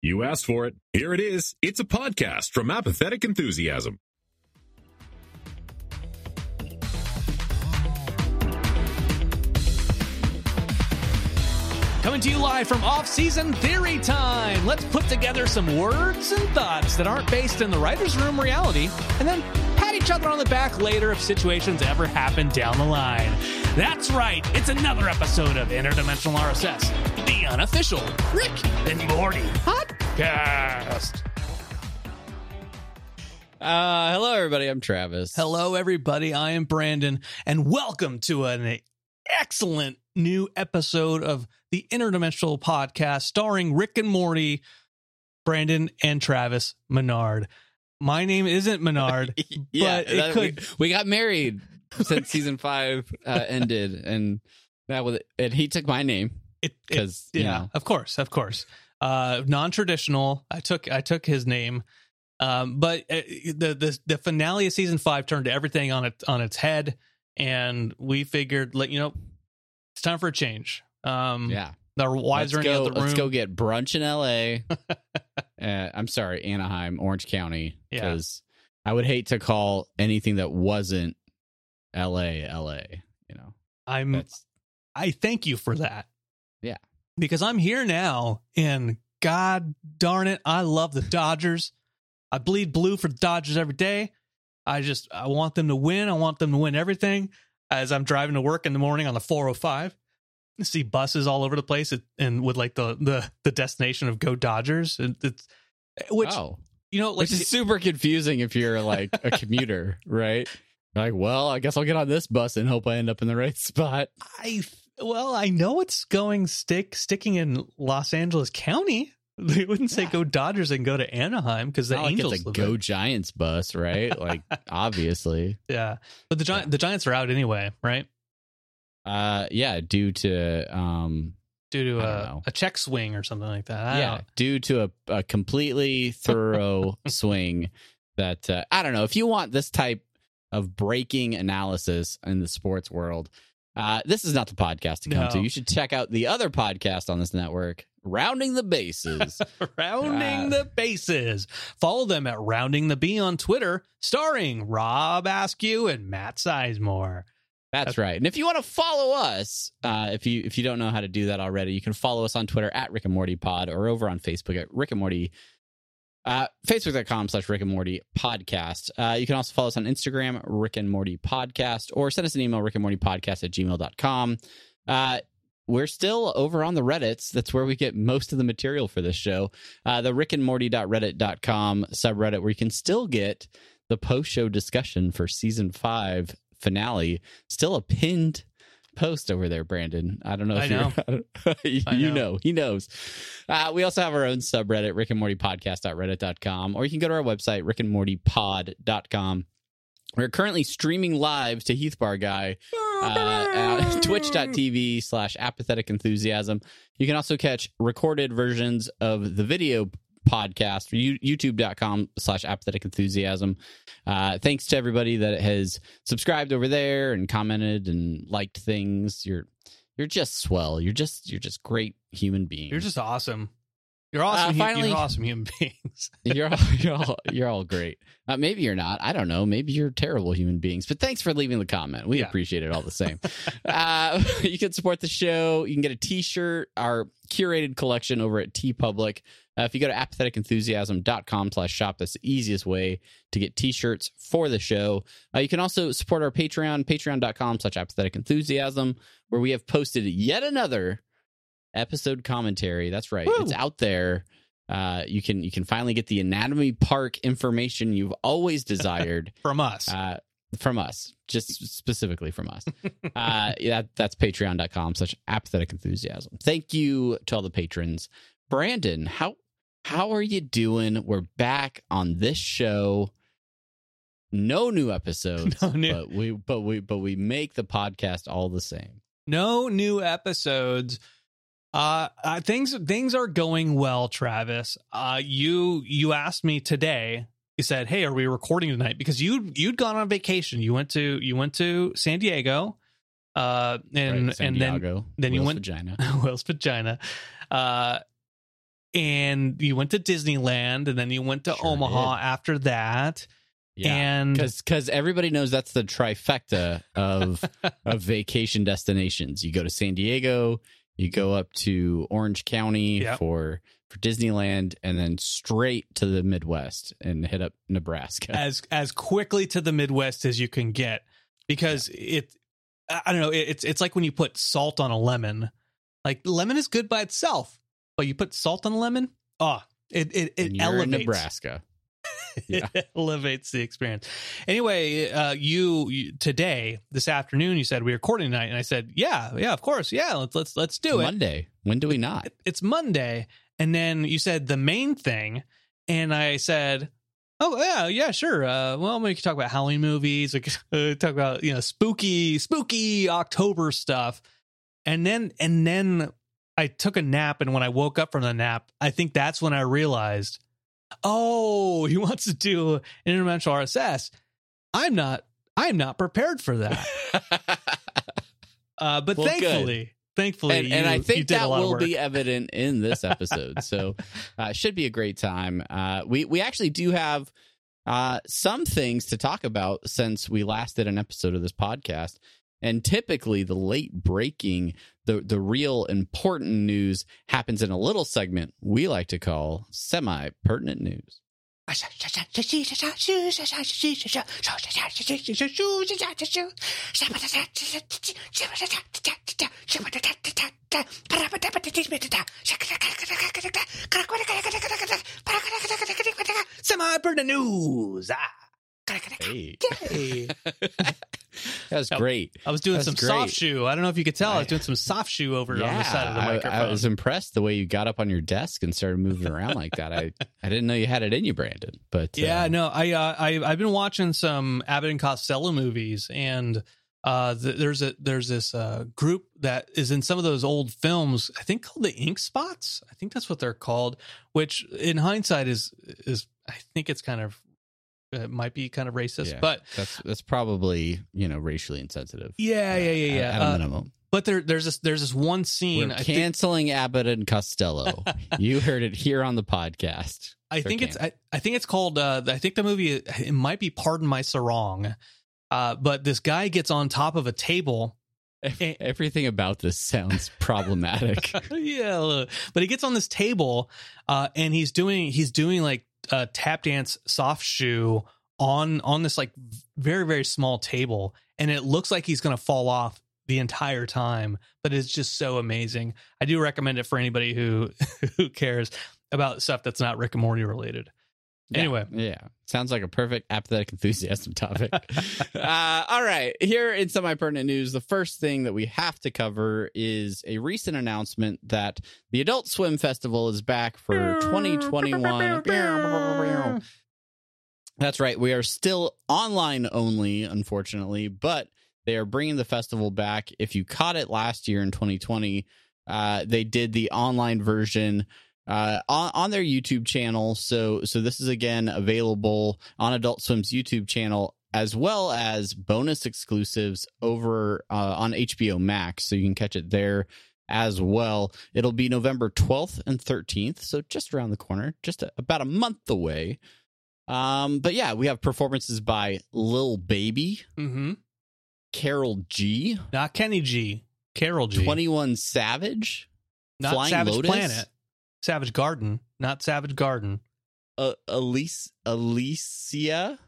You asked for it. Here it is. It's a podcast from Apathetic Enthusiasm. Coming to you live from off-season theory time. Let's put together some words and thoughts that aren't based in the writer's room reality, and then pat each other on the back later if situations ever happen down the line. That's right, it's another episode of Interdimensional RSS, the unofficial Rick and Morty podcast. Uh, hello, everybody. I'm Travis. Hello, everybody. I am Brandon, and welcome to an excellent new episode of the Interdimensional Podcast starring Rick and Morty, Brandon, and Travis Menard. My name isn't Menard, yeah, but it that- could. We, we got married since season five uh, ended, and that was and he took my name because you yeah, know of course, of course. Uh, non-traditional. I took I took his name, um, but uh, the the the finale of season five turned everything on it on its head, and we figured, let you know, it's time for a change. Um, yeah. the wives are let's in the other room. Let's go get brunch in L.A. uh, I'm sorry, Anaheim, Orange County, Yeah. because I would hate to call anything that wasn't L.A. L.A. You know, I'm that's I thank you for that. Yeah. Because I'm here now and god darn it, I love the Dodgers. I bleed blue for the Dodgers every day. I just I want them to win. I want them to win everything. As I'm driving to work in the morning on the 405, I see buses all over the place and with like the the the destination of Go Dodgers. And it's which oh, you know like which is super confusing if you're like a commuter, right? Like, well, I guess I'll get on this bus and hope I end up in the right spot. I well, I know it's going stick sticking in Los Angeles County. They wouldn't say Yeah. go Dodgers and go to Anaheim because the Not like Angels it's a Go. Giants bus, right? Like, obviously, Yeah, but the Gi- the Giants are out anyway, right? uh, yeah, due to um, Due to a, a check swing or something like that. I yeah, due to a, a completely thorough swing that uh, I don't know if you want this type of breaking analysis in the sports world. Uh, this is not the podcast to come No. to. You should check out the other podcast on this network, Rounding the Bases. rounding Uh, the bases. Follow them at Rounding the B on Twitter, starring Rob Askew and Matt Sizemore. That's right. And if you want to follow us, uh, if you if you don't know how to do that already, you can follow us on Twitter at Rick and Morty Pod or over on Facebook at Rick and Morty. Uh, Facebook.com slash Rick and Morty podcast. Uh, you can also follow us on Instagram, Rick and Morty podcast, or send us an email, Rick and Morty podcast at gmail.com. Uh, we're still over on the Reddits. That's where we get most of the material for this show. Uh, the rickandmorty.reddit.com subreddit, where you can still get the post show discussion for season five finale. Still a pinned post over there, Brandon. I don't know if I you're, you, I you know. know, he knows. Uh, we also have our own subreddit, Rick and Morty podcast.reddit.com, or you can go to our website, Rick and Morty pod.com. We're currently streaming live to Heath Bar Guy uh, at twitch.tv slash apathetic enthusiasm. You can also catch recorded versions of the video podcast you, youtube.com slash apathetic enthusiasm uh thanks to everybody that has subscribed over there and commented and liked things you're you're just swell you're just you're just great human beings You're just awesome. You're awesome. Uh, finally- you're awesome human beings. you're all, you're all you're all great. Uh, maybe you're not. I don't know. Maybe you're terrible human beings. But thanks for leaving the comment. We Yeah. appreciate it all the same. uh, you can support the show. You can get a T-shirt, our curated collection over at TeePublic. Uh, if you go to apatheticenthusiasm.com slash shop, that's the easiest way to get T-shirts for the show. Uh, you can also support our Patreon, patreon.com slash apathetic enthusiasm, where we have posted yet another episode commentary. That's right. Woo. It's out there. Uh, you can you can finally get the anatomy park information you've always desired From us. uh, from us, just specifically from us. uh, yeah, that's patreon.com slash apathetic enthusiasm. Thank you to all the patrons. Brandon, how how are you doing? We're back on this show. No new episodes, No new- but we but we but we make the podcast all the same. no new episodes. Uh, uh things things are going well, Travis. Uh you you asked me today. You said, "Hey, are we recording tonight?" Because you you'd gone on vacation. You went to you went to San Diego. Uh and right? And then then you Will's went- vagina. Will's vagina. Uh and you went to Disneyland, and then you went to Sure Omaha after that. And because everybody knows that's the trifecta of of vacation destinations. You go to San Diego, you go up to Orange County Yep. for for Disneyland, and then straight to the Midwest and hit up Nebraska. as as quickly to the Midwest as you can get because it I don't know it- it's it's like when you put salt on a lemon. Like lemon is good by itself, but you put salt on lemon, oh, it it, it and you're in elevates Nebraska. Yeah. it elevates the experience. Anyway, uh, you, you today this afternoon you said we are recording tonight, and I said yeah, yeah, of course, yeah, let's let's let's do it. Monday. When do we not? It's Monday, and then you said the main thing, and I said. Oh yeah, yeah, sure. Uh, well, we could talk about Halloween movies. We could uh, talk about you know spooky, spooky October stuff, and then and then I took a nap, and when I woke up from the nap, I think that's when I realized, oh, he wants to do an interdimensional RSS. I'm not. I'm not prepared for that. Uh, but Well, good. thankfully, thankfully, and, and I think that will be evident in this episode. so uh, should be a great time. Uh, we we actually do have uh, some things to talk about since we last did an episode of this podcast. And typically, the late breaking, the the real important news happens in a little segment we like to call semi pertinent news. Semi pertinent news. Ah. Hey. that was great. I was doing That's some great. soft shoe. I don't know if you could tell. I was doing some soft shoe over on the side of the I- microphone. I, was impressed the way you got up on your desk and started moving around like that. I, I didn't know you had it in you, Brandon. But yeah, uh, no, I, uh, I I've been watching some Abbott and Costello movies, and uh, th- there's a there's this uh, group that is in some of those old films. I think called the Ink Spots. I think that's what they're called. Which, in hindsight, is is I think it's kind of it might be kind of racist, Yeah. but that's that's probably you know racially insensitive. yeah, yeah, yeah, at- yeah. At, a Uh, minimum, but there there's this there's this one scene. we're I think, canceling Abbott and Costello. you heard it here on the podcast. I think it's I, I think it's called uh I think the movie it might be Pardon My Sarong. Uh but this guy gets on top of a table. Ev- Everything about this sounds problematic. yeah, but he gets on this table uh and he's doing he's doing like a tap dance soft shoe on on this like very very small table and it looks like he's going to fall off the entire time but it's just so amazing. I do recommend it for anybody who who cares about stuff that's not Rick and Morty related. Yeah, Anyway. yeah, sounds like a perfect apathetic enthusiasm topic. uh, all right, here in semi pertinent news, the first thing that we have to cover is a recent announcement that the Adult Swim Festival is back for 2021. That's right, we are still online only, unfortunately, but they are bringing the festival back. If you caught it last year in 2020, uh, they did the online version uh, on, on their YouTube channel. So so this is again available on Adult Swim's YouTube channel as well as bonus exclusives over uh, on HBO Max. So you can catch it there as well. It'll be November 12th and 13th, so just around the corner, just a, about a month away. Um, but yeah, we have performances by Lil Baby, Mm-hmm. Karol G, Not Kenny G. Karol G. 21 Savage, not Flying Savage Lotus? Planet. Savage Garden. Not Savage Garden. uh, Elise Alicia.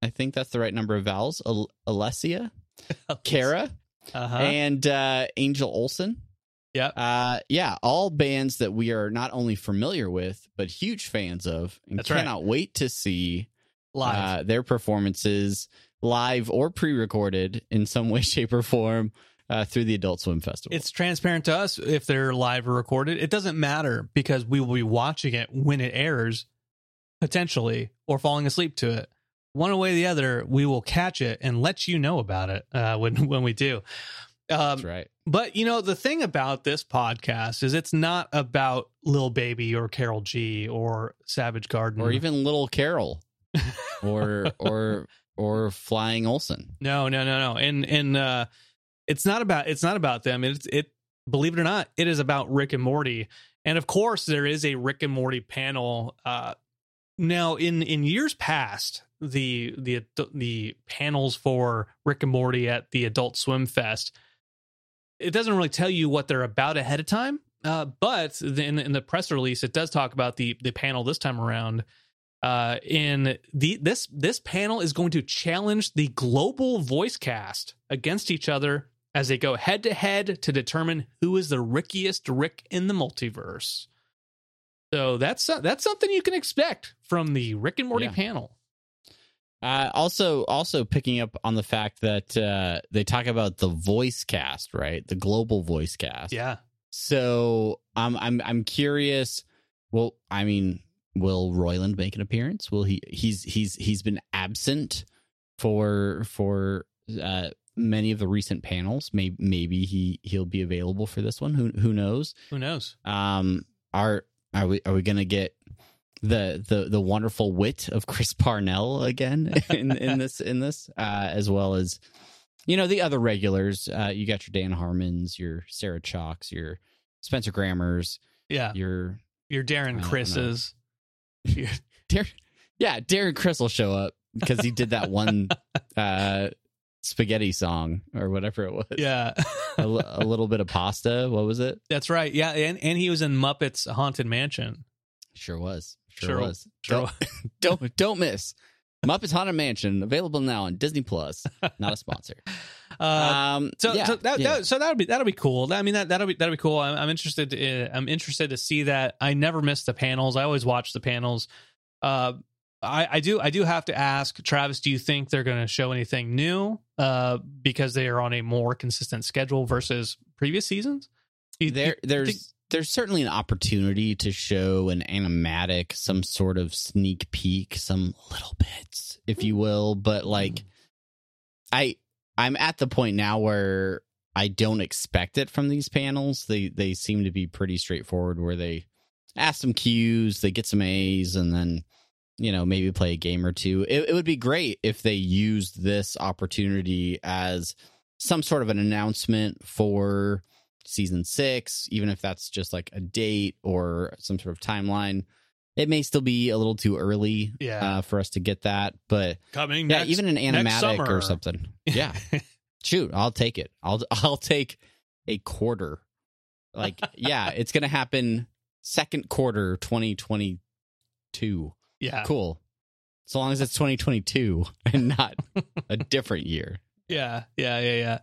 I think that's the right number of vowels. Al- Alessia, Cara, Uh-huh. and uh, Angel Olsen. Yep. Uh, yeah, all bands that we are not only familiar with but huge fans of, and That's right. cannot wait to see Live. uh, their performances live or pre-recorded in some way, shape, or form uh, through the Adult Swim Festival. it's transparent to us if they're live or recorded. It doesn't matter because we will be watching it when it airs, potentially, or falling asleep to it. One way or the other, we will catch it and let you know about it uh, when when we do. Um, That's right. But you know, the thing about this podcast is it's not about Lil Baby or Karol G or Savage Garden Or even Little Carol, or or or Flying Olson. No, no, no, no. And and uh it's not about it's not about them. It's it believe it or not, it is about Rick and Morty. And of course, there is a Rick and Morty panel. Uh, now, in in years past, the the the panels for Rick and Morty at the Adult Swim Fest, it doesn't really tell you what they're about ahead of time. Uh, but in, in the press release, it does talk about the the panel this time around. Uh, in the this this panel is going to challenge the global voice cast against each other as they go head to head to determine who is the rickiest Rick in the multiverse. So that's that's something you can expect from the Rick and Morty Yeah. panel. Uh, also, also picking up on the fact that uh, they talk about the voice cast, right? The global voice cast. Yeah, So I'm I'm I'm curious. Well, I mean, will Roiland make an appearance? Will he? He's he's he's been absent for for uh, many of the recent panels. Maybe maybe he he'll be available for this one. Who who knows? who knows? Um, are are we are we gonna get the the the wonderful wit of Chris Parnell again in in this in this uh, as well as you know the other regulars. Uh, you got your Dan Harmons, your Sarah Chalkes, your Spencer Grammers, Yeah, your your Darren. Criss's. Dar- yeah Darren Criss will show up because he did that one uh, spaghetti song or whatever it was. yeah, a, little bit of pasta. What was it? that's right. Yeah, and and he was in Muppets Haunted Mansion. Sure was. Sure, Sure- was. Sure. Don't, don't don't miss. Muppets Haunted Mansion available now on Disney Plus. Not a sponsor. Uh, um, So, yeah, so that, yeah. that so that'll be that'll be cool. I mean that that'll be that'll be cool. I'm, I'm interested. To, I'm interested to see that. I never miss the panels. I always watch the panels. Uh, I, I do I do have to ask Travis. Do you think they're going to show anything new? Uh, because they are on a more consistent schedule versus previous seasons. You- there you there's think- there's certainly an opportunity to show an animatic, some sort of sneak peek, some little bits, if you will. But like, I I'm at the point now where I don't expect it from these panels. They they seem to be pretty straightforward, where they ask some cues, they get some A's, and then you know maybe play a game or two. It, it would be great if they used this opportunity as some sort of an announcement for season six, even if that's just like a date or some sort of timeline. It may still be a little too early Yeah. uh, for us to get that, but coming? yeah, next- even an animatic or something. Yeah, shoot, I'll take it. I'll I'll take a quarter. Like, yeah, it's gonna happen second quarter, twenty twenty two. Yeah, Cool. As long as it's twenty twenty two and not a different year. Yeah, yeah, yeah,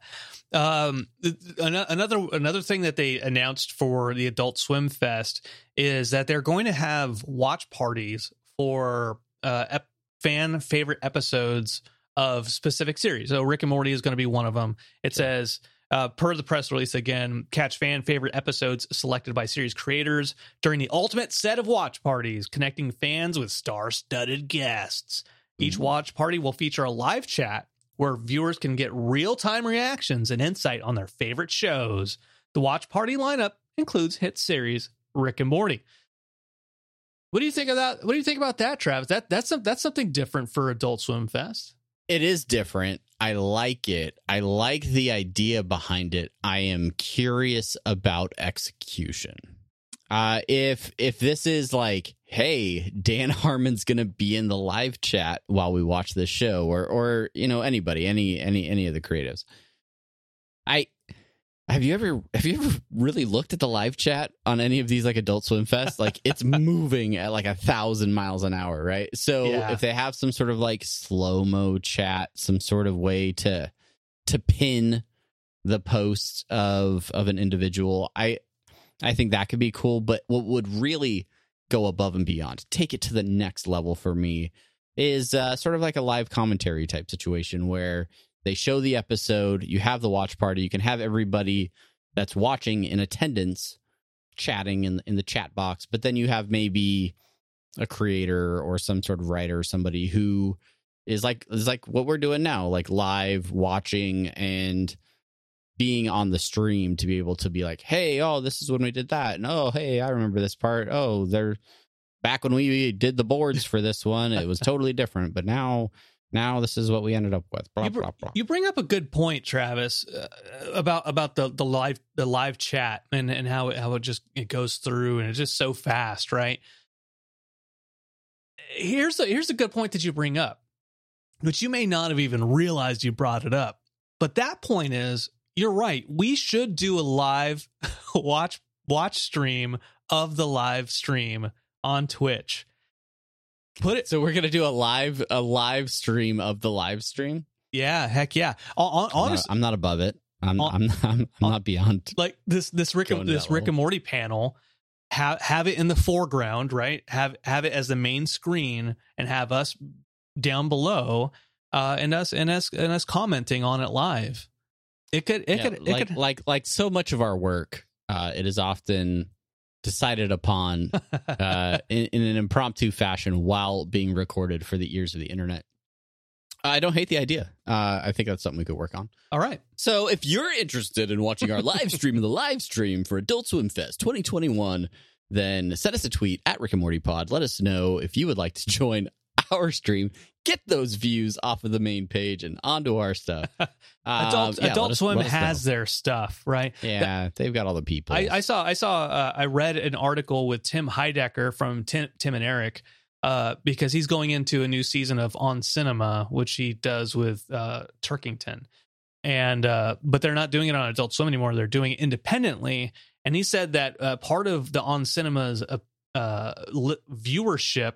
yeah. Um, th- th- ano- another another thing that they announced for the Adult Swim Fest is that they're going to have watch parties for uh, ep- fan favorite episodes of specific series. So Rick and Morty is going to be one of them. It says. Uh, per the press release, again, catch fan favorite episodes selected by series creators during the ultimate set of watch parties, connecting fans with star studded guests. Each Mhm. watch party will feature a live chat where viewers can get real time reactions and insight on their favorite shows. The watch party lineup includes hit series Rick and Morty. What do you think of that? What do you think about that, Travis? That that's some, that's something different for Adult Swim Fest. It is different. I like it. I like the idea behind it. I am curious about execution. Uh if if this is like, hey, Dan Harmon's to be in the live chat while we watch this show or or you know anybody, any any any of the creatives. I have you ever have you ever really looked at the live chat on any of these like Adult Swim Fest? Like it's moving at like a thousand miles an hour, right? So Yeah. if they have some sort of like slow mo chat, some sort of way to to pin the post of of an individual, I I think that could be cool. But what would really go above and beyond, take it to the next level for me, is uh, sort of like a live commentary type situation where they show the episode, you have the watch party, you can have everybody that's watching in attendance chatting in in the chat box, but then you have maybe a creator or some sort of writer, somebody who is like is like what we're doing now, like live watching and being on the stream to be able to be like, hey, oh, this is when we did that, and oh, hey, I remember this part. Oh, they're back when we did the boards for this one, it was totally different, but now now this is what we ended up with. Blah you, br- blah blah. you bring up a good point, Travis, uh, about about the the live the live chat and and how it, how it just it goes through and it's just so fast, right? Here's a here's a good point that you bring up, which you may not have even realized you brought it up. But that point is, you're right. We should do a live watch watch stream of the live stream on Twitch. Put it so we're gonna do a live a live stream of the live stream. Yeah, heck yeah. I'm not- Honestly, I'm not above it. I'm On- I'm, I'm, I'm not beyond. like this this Rick to this Rick level. and Morty panel, have have it in the foreground, right? Have have it as the main screen, and have us down below, uh, and us and us and us commenting on it live. It could it Yeah, could it like could like like so much of our work, uh, it is often decided upon uh, in, in an impromptu fashion while being recorded for the ears of the internet. I don't hate the idea. Uh, I think that's something we could work on. all right. So, if you're interested in watching our live stream of the live stream for Adult Swim Fest 2021, then send us a tweet at Rick and Morty Pod. Let us know if you would like to join our stream. Get those views off of the main page and onto our stuff. Um, Adult yeah, Adult us- Swim us know. has their stuff, right? Yeah, they've got all the people. I, I saw I saw uh, I read an article with Tim Heidecker from Tim, Tim and Eric uh, because he's going into a new season of On Cinema, which he does with uh, Turkington, and uh, but they're not doing it on Adult Swim anymore. They're doing it independently, and he said that uh, part of the On Cinema's uh, uh, li- viewership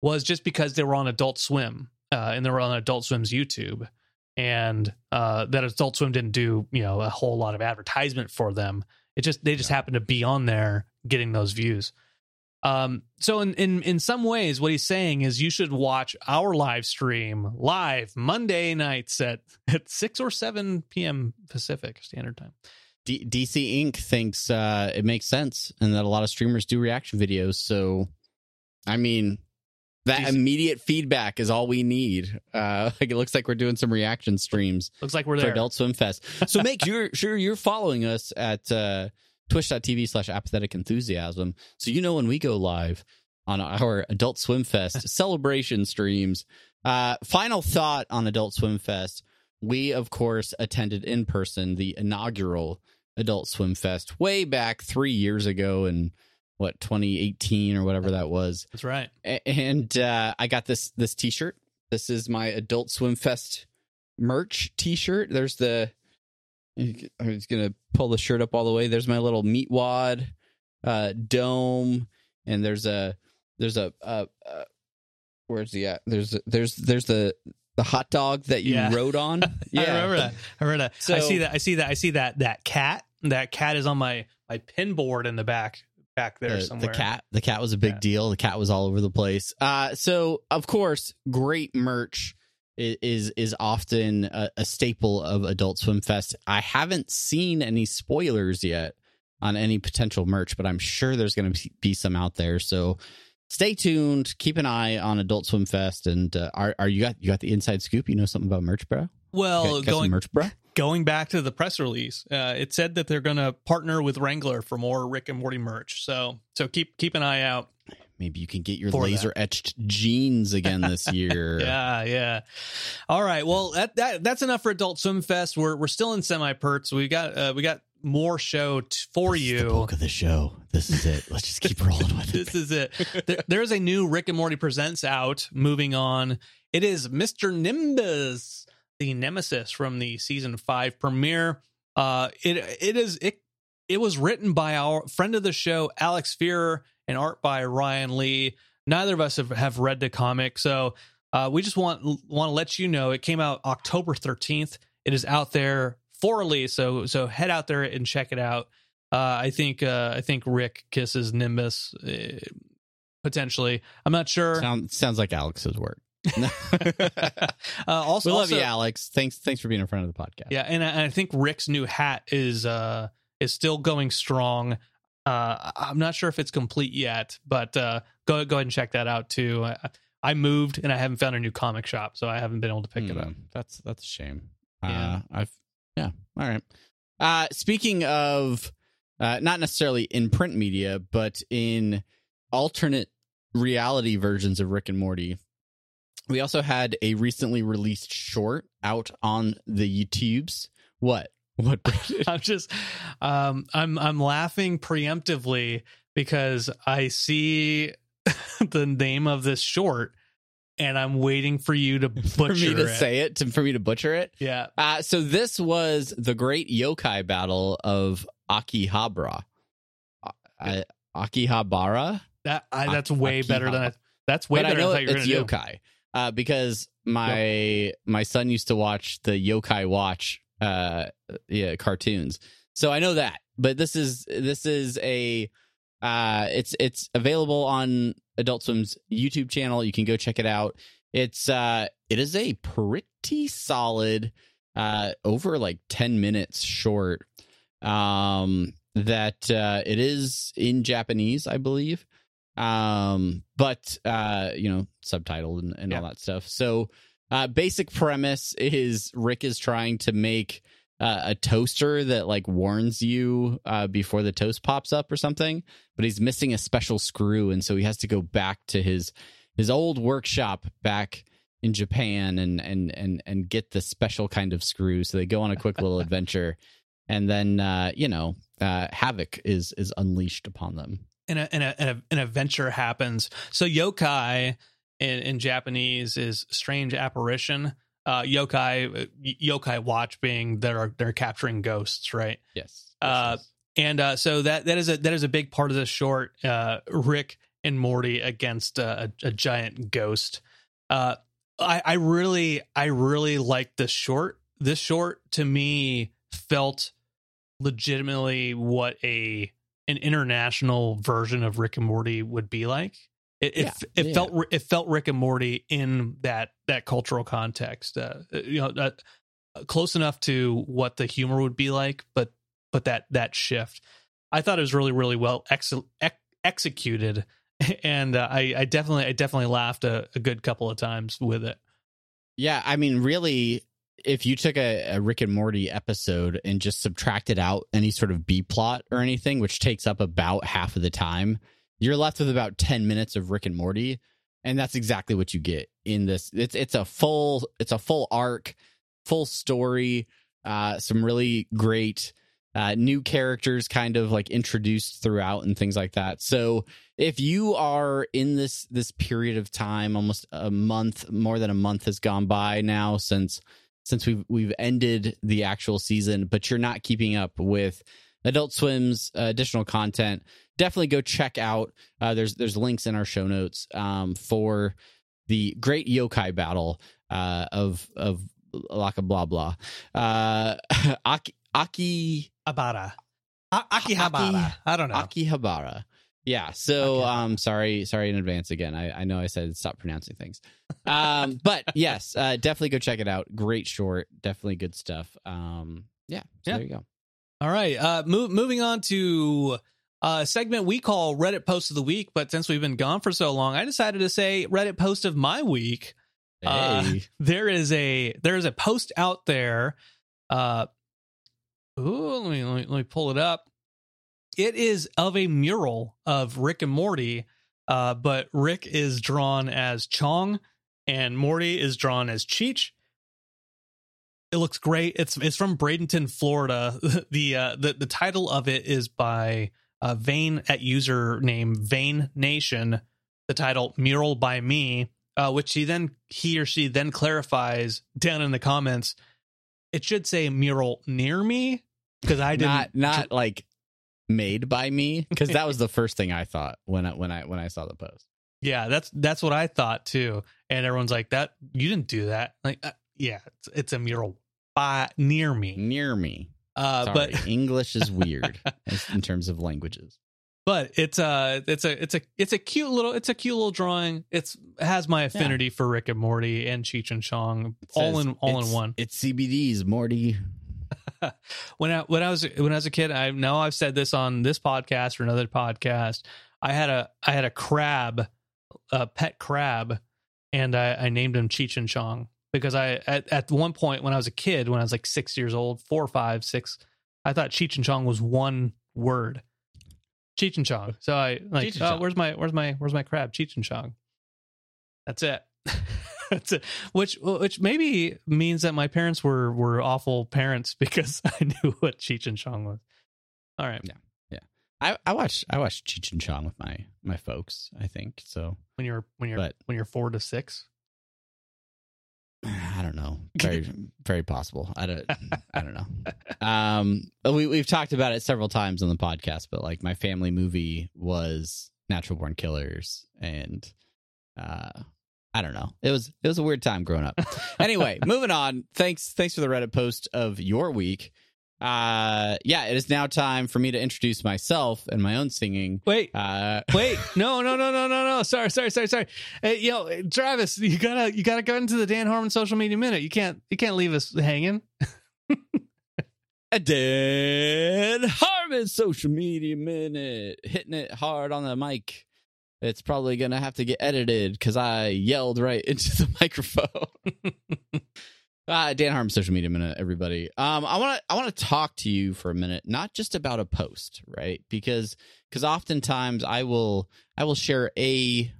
was just because they were on Adult Swim uh, and they were on Adult Swim's YouTube. And uh, that Adult Swim didn't do, you know, a whole lot of advertisement for them. It just they just happened to be on there getting those views. Um, so in, in in some ways, what he's saying is you should watch our live stream live Monday nights at at six or seven p.m. Pacific Standard Time. D- DC Inc. thinks uh, it makes sense and that a lot of streamers do reaction videos. So, I mean, that DC immediate feedback is all we need. Uh, like it looks like we're doing some reaction streams Looks like we're for there. Adult Swim Fest. So make sure, sure you're following us at uh, twitch.tv slash apathetic enthusiasm so you know when we go live on our Adult Swim Fest celebration streams. Uh, final thought on Adult Swim Fest. We, of course, attended in person the inaugural Adult Swim Fest way back three years ago in what 2018 or whatever that was. That's right. And uh, I got this this T-shirt. This is my Adult Swim Fest merch T-shirt. There's the. I was gonna pull the shirt up all the way. There's my little Meatwad uh, dome, and there's a there's a uh, uh, where's the at? There's a, there's there's the the hot dog that you Yeah. rode on. I remember that. I remember that. I see that. I see that. I see that. That cat. That cat is on my my pin board in the back back there the, somewhere. the cat the cat was a big Yeah. deal. The cat was all over the place. Uh so of course great merch is is often a, a staple of adult swim fest. I haven't seen any spoilers yet on any potential merch but i'm sure there's going to be some out there. So stay tuned. Keep an eye on adult swim fest and uh, are, are you got you got the inside scoop? You know something about merch bro Well, Got- got some going merch bro going back to the press release, uh, it said that they're going to partner with Wrangler for more Rick and Morty merch. So so keep keep an eye out. maybe you can get your For that. laser etched jeans again this year Yeah, yeah. All right. Well, that, that that's enough for Adult Swim Fest. We're we're still in semi perts. We got uh, we got more show t- for This is you. the bulk of the show. This is it. Let's just keep rolling with it. this is it. There, there's a new Rick and Morty Presents out. Moving on, it is Mr. Nimbus, the nemesis from the season five premiere. Uh, it it is it it was written by our friend of the show Alex Firer and art by Ryan Lee. Neither of us have, have read the comic, so uh, we just want want to let you know it came out October 13th. It is out there for release, so so head out there and check it out. Uh, I think uh, I think Rick kisses Nimbus uh, potentially. I'm not sure. Sound, sounds like Alex's work. uh, also, we love also- you, Alex. Thanks, thanks for being in front of the podcast. Yeah, and I, and I think Rick's new hat is uh is still going strong. Uh, I'm not sure if it's complete yet, but uh, go go ahead and check that out too. I, I moved and I haven't found a new comic shop, so I haven't been able to pick it up. Hmm, That's that's a shame. Yeah. Uh, I've yeah. All right. Uh, speaking of uh, not necessarily in print media, but in alternate reality versions of Rick and Morty, We also had a recently released short out on the YouTubes. What? What? I'm just um I'm I'm laughing preemptively because I see the name of this short and I'm waiting for you to butcher for me to it. say it, to, for me to butcher it. Yeah. Uh, so this was the great yokai battle of Akihabara. Uh, Akihabara? That I, that's way Akihabara. better than I that's way but I better know than I thought you were it's gonna do. Uh, because my my son used to watch the yokai watch uh, yeah, cartoons, so I know that. But this is this is a uh, it's it's available on Adult Swim's YouTube channel. You can go check it out. It's uh, it is a pretty solid uh, over like ten minutes short. Um, that uh, it is in Japanese, I believe um but uh you know subtitled and, and all that stuff. So uh basic premise is rick is trying to make uh, a toaster that like warns you uh before the toast pops up or something but he's missing a special screw and so he has to go back to his his old workshop back in japan and and and and get the special kind of screw. So they go on a quick little adventure and then uh you know uh havoc is is unleashed upon them and a, and a, an adventure happens. So yokai in, in Japanese is strange apparition. Uh, yokai, uh, yokai watch being they're they're capturing ghosts, right? yes Uh, And uh, so that that is a that is a big part of this short. Uh, Rick and Morty against uh, a, a giant ghost. Uh, I, I really I really like this short. This short to me felt legitimately what a an international version of Rick and Morty would be like. It it, Yeah, it yeah. felt it felt Rick and Morty in that that cultural context. Uh, you know, that close enough to what the humor would be like, but but that that shift, I thought it was really really well ex- ex- executed, and uh, I I definitely I definitely laughed a, a good couple of times with it. Yeah, I mean, really, if you took a, a Rick and Morty episode and just subtracted out any sort of B plot or anything, which takes up about half of the time, you're left with about 10 minutes of Rick and Morty. And that's exactly what you get in this. It's it's a full it's a full arc, full story, uh, some really great uh, new characters kind of like introduced throughout and things like that. So if you are in this this period of time, almost a month, more than a month has gone by now since since we've we've ended the actual season, but you're not keeping up with Adult Swim's uh, additional content, definitely go check out. Uh, there's there's links in our show notes um, for the great yokai battle uh, of of Laka blah blah. Uh, Aki Aki Abara, A- Akihabara. I don't know. Akihabara. Yeah. So Akihabara. um sorry, sorry in advance again. I, I know I said stop pronouncing things. Um but yes, uh definitely go check it out. Great short, definitely good stuff. Um yeah, so Yeah. there you go. All right. Uh, move, moving on to a segment we call Reddit Post of the Week. But since we've been gone for so long, I decided to say Reddit Post of my week. Uh, There is a there is a post out there. Uh, ooh, let me, let me let me pull it up. It is of a mural of Rick and Morty, uh, but Rick is drawn as Chong and Morty is drawn as Cheech. It looks great. It's it's from Bradenton, Florida. The uh, the the title of it is by uh, Vane at username Vane Nation. The title "Mural by Me," uh, which he then he or she then clarifies down in the comments. It should say "mural near me" because I didn't. not not like made by me because that was the first thing I thought when I when I when I saw the post. Yeah, that's that's what I thought too. And everyone's like, "That you didn't do that." Like, uh, yeah, it's, it's a mural by near me. Near me. Uh, Sorry, but English is weird in terms of languages. but it's a it's a it's a it's a cute little it's a cute little drawing. It's has my affinity for Rick and Morty and Cheech and Chong all in all in one. It's CBDs, Morty. when I when I was when I was a kid, I know I've said this on this podcast or another podcast. I had a I had a crab, a pet crab, and I, I named him Cheech and Chong because I at, at one point when I was a kid, when I was like six years old, four, five, six, I thought Cheech and Chong was one word. Cheech and Chong. So I like, oh, where's my where's my where's my crab? Cheech and Chong. That's it. which which maybe means that my parents were were awful parents because I knew what Cheech and Chong was. All right. Yeah. Yeah. I, I watched I watched Cheech and Chong with my my folks. I think so. When you're when you're But- when you're four to six. I don't know. Very very possible. I don't I don't know. Um we we've talked about it several times on the podcast, but like my family movie was Natural Born Killers and uh I don't know. It was it was a weird time growing up. anyway, moving on. Thanks thanks for the Reddit post of your week. Uh yeah, it is now time for me to introduce myself and my own singing. Wait, Uh wait, no, no, no, no, no, no. Sorry, sorry, sorry, sorry. Hey, yo, Travis, you gotta you gotta go into the Dan Harmon social media minute. You can't you can't leave us hanging. A Dan Harmon social media minute, hitting it hard on the mic. It's probably gonna have to get edited because I yelled right into the microphone. uh, Dan Harmon social media minute, everybody. Um, I want to I want to talk to you for a minute, not just about a post, right? Because because oftentimes I will I will share a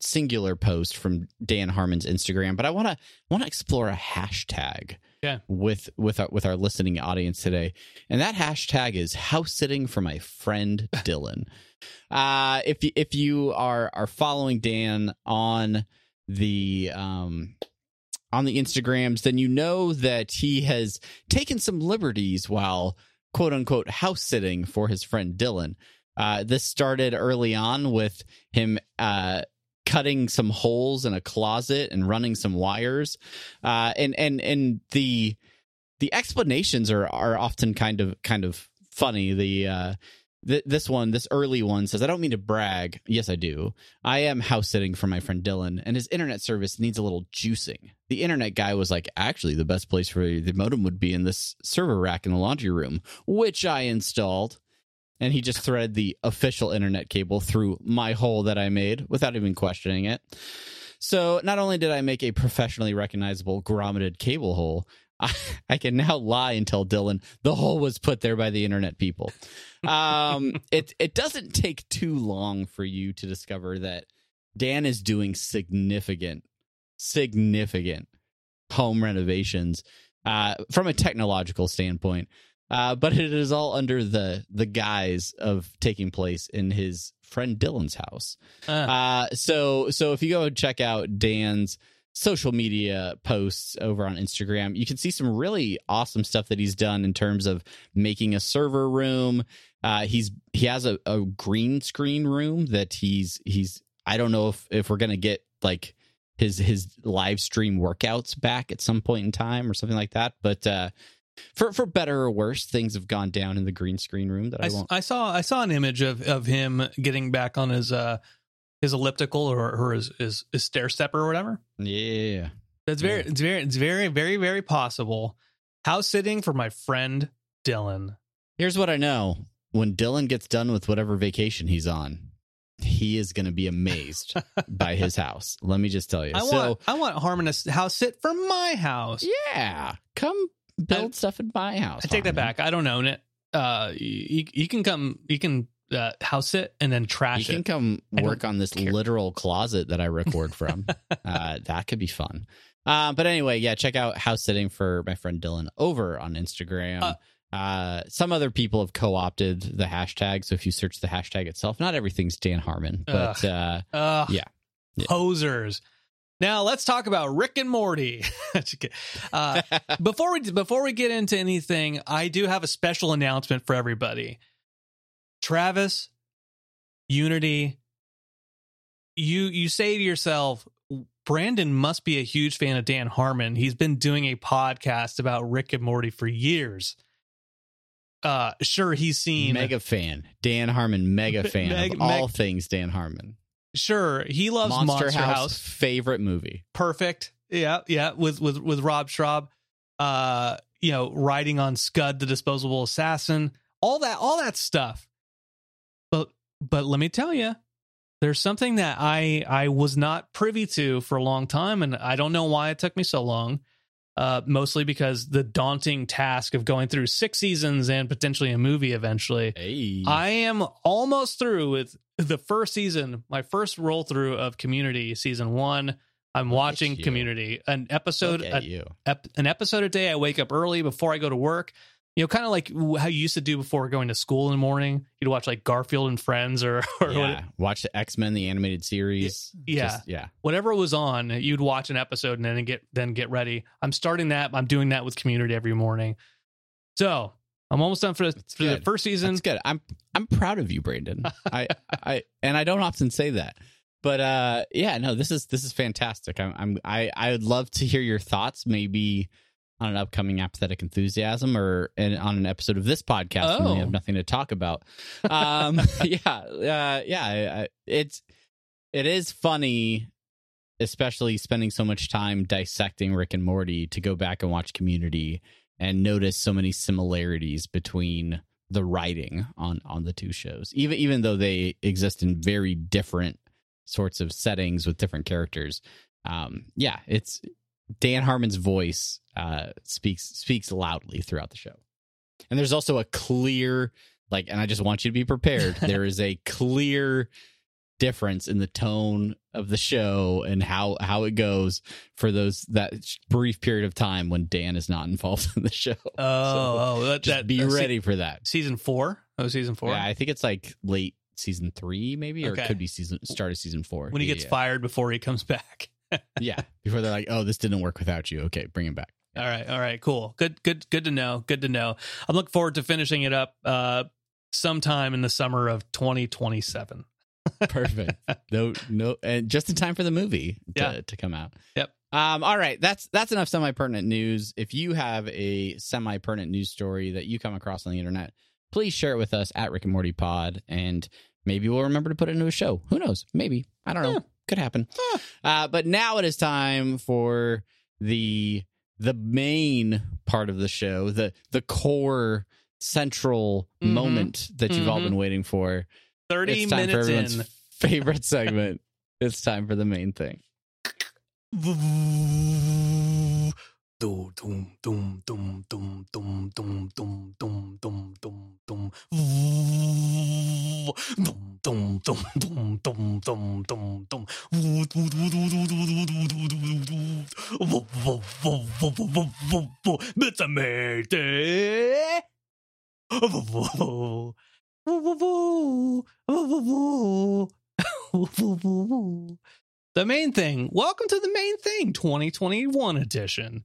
singular post from Dan Harmon's Instagram, but I want to want to explore a hashtag Yeah. with with our with our listening audience today, and that hashtag is house sitting for my friend Dylan. uh, if you, if you are are following Dan on the um on the Instagrams, then you know that he has taken some liberties while quote unquote house sitting for his friend Dylan. Uh, this started early on with him uh, cutting some holes in a closet and running some wires, uh, and and and the the explanations are are often kind of kind of funny. The uh, th- this one, this early one says, "I don't mean to brag. Yes, I do. I am house sitting for my friend Dylan, and his internet service needs a little juicing." The internet guy was like, "Actually, the best place for the modem would be in this server rack in the laundry room, which I installed." And he just threaded the official internet cable through my hole that I made without even questioning it. So not only did I make a professionally recognizable grommeted cable hole, I, I can now lie and tell Dylan the hole was put there by the internet people. Um, it it doesn't take too long for you to discover that Dan is doing significant, significant home renovations uh, from a technological standpoint. Uh, but it is all under the the guise of taking place in his friend Dylan's house. Uh, Uh, so so if you go and check out Dan's social media posts over on Instagram, you can see some really awesome stuff that he's done in terms of making a server room. Uh, he's he has a, a green screen room that he's he's I don't know if if we're gonna get like his his live stream workouts back at some point in time or something like that, but. uh for for better or worse, things have gone down in the green screen room that I, I, won't. I saw I saw an image of of him getting back on his uh his elliptical or, or his, his his stair stepper or whatever. yeah, It's very Yeah. it's very it's very very very possible. House sitting for my friend Dylan. Here's what I know. When Dylan gets done with whatever vacation he's on, he is going to be amazed by his house. Let me just tell you. I so, want I want Harmon to house sit for my house. yeah, come build I- stuff in my house. I take that Harmon. back. I don't own it. Uh, you, you can come. You can uh, house it and then You trash can it. come I don't work on this care. literal closet that I record from. uh, that could be fun. Uh, but anyway, yeah, check out house sitting for my friend Dylan over on Instagram. Uh, Uh, some other people have co-opted the hashtag, so if you search the hashtag itself, not everything's Dan Harmon, but uh, Ugh, Yeah. Yeah. posers. Now let's talk about Rick and Morty. Uh, before we before we get into anything, I do have a special announcement for everybody. Travis, Unity, you you say to yourself, Brandon must be a huge fan of Dan Harmon. He's been doing a podcast about Rick and Morty for years. Uh, sure, he's seen mega fan, Dan Harmon, mega fan meg- of all things Dan Harmon. Sure, he loves Monster, House. favorite movie. Perfect. Yeah, yeah. With with with Rob Schrab, uh, you know, riding on Scud, the disposable assassin, all that, all that stuff. But but let me tell you, there's something that I I was not privy to for a long time, and I don't know why it took me so long. Uh, mostly because the daunting task of going through six seasons and potentially a movie eventually. Hey, I am almost through with the first season, my first roll through of Community season one. I'm watching. Community, an episode, a, ep- an episode a day. I wake up early before I go to work. You know, kind of like how you used to do before going to school in the morning. You'd watch like Garfield and Friends or, or Yeah. Watch the X Men the animated series. Yeah. Just- yeah. whatever was on. You'd watch an episode and then get then get ready. I'm starting that. I'm doing that with Community every morning. So I'm almost done for the, for the first season. It's good. I'm I'm proud of you, Brandon. I I and I don't often say that. But uh yeah, no, this is this is fantastic. I'm I'm I I would love to hear your thoughts maybe on an upcoming apathetic enthusiasm or in, on an episode of this podcast when we Oh. have nothing to talk about. Um yeah, uh yeah, I, it's it is funny especially spending so much time dissecting Rick and Morty to go back and watch Community and notice so many similarities between the writing on on the two shows even even though they exist in very different sorts of settings with different characters. Um yeah it's dan harmon's voice uh speaks speaks loudly throughout the show. And there's also a clear like and i just want you to be prepared there is a clear difference in the tone of the show and how how it goes for those that brief period of time when dan is not involved in the show oh, oh, that, just that- be se- ready for that. season four. Oh, season four. Yeah, I think it's like late season three, maybe, or Okay. it could be season start of season four. when he Yeah, gets yeah. fired before he comes back. Yeah, before they're like, "Oh, this didn't work without you." Okay, bring him back. All right, all right, cool. Good, good, good to know. Good to know. I'm looking forward to finishing it up uh, sometime in the summer of 2027. Perfect. no, no, and just in time for the movie to, Yeah. to come out. Yep. Um. All right. That's that's enough semi pertinent news. If you have a semi pertinent news story that you come across on the internet, please share it with us at Rick and Morty Pod, and maybe we'll remember to put it into a show. Who knows? Maybe. I don't know. Yeah. Could happen. Uh, but now it is time for the the main part of the show, the the core central Mhm. moment that you've all Mhm. been waiting for. 30 it's time for minutes everyone's in. favorite segment. it's time for the main thing. Dum, dum, dum, dum, dum, dum, dum, dum, dum, dum, dum, dum. Dum, dum, dum, dum, dum, dum, dum, dum. It's amazing. The main thing. Welcome to the main thing, 2021 edition.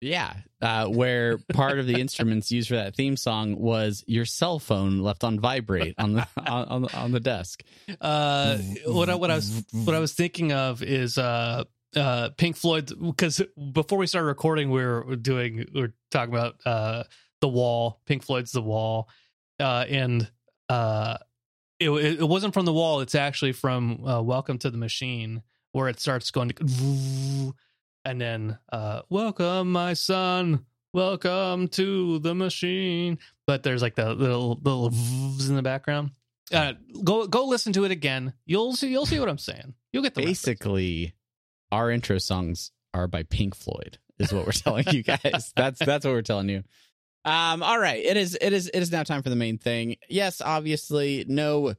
Yeah, uh, where part of the instruments used for that theme song was your cell phone left on vibrate on the on, on, the- on the desk. Uh, what I, what I was what I was thinking of is uh uh Pink Floyd because before we started recording we were doing we were talking about uh the Wall Pink Floyd's The Wall uh and uh it it wasn't from the Wall it's actually from uh, Welcome to the Machine where it starts going to and then uh welcome my son welcome to the machine but there's like the little little in the background uh, go go listen to it again. You'll see you'll see what I'm saying. You'll get the reference. Basically, our intro songs are by Pink Floyd. Is what we're telling you guys. That's that's what we're telling you. Um. All right. It is. It is. It is now time for the main thing. Yes. Obviously, no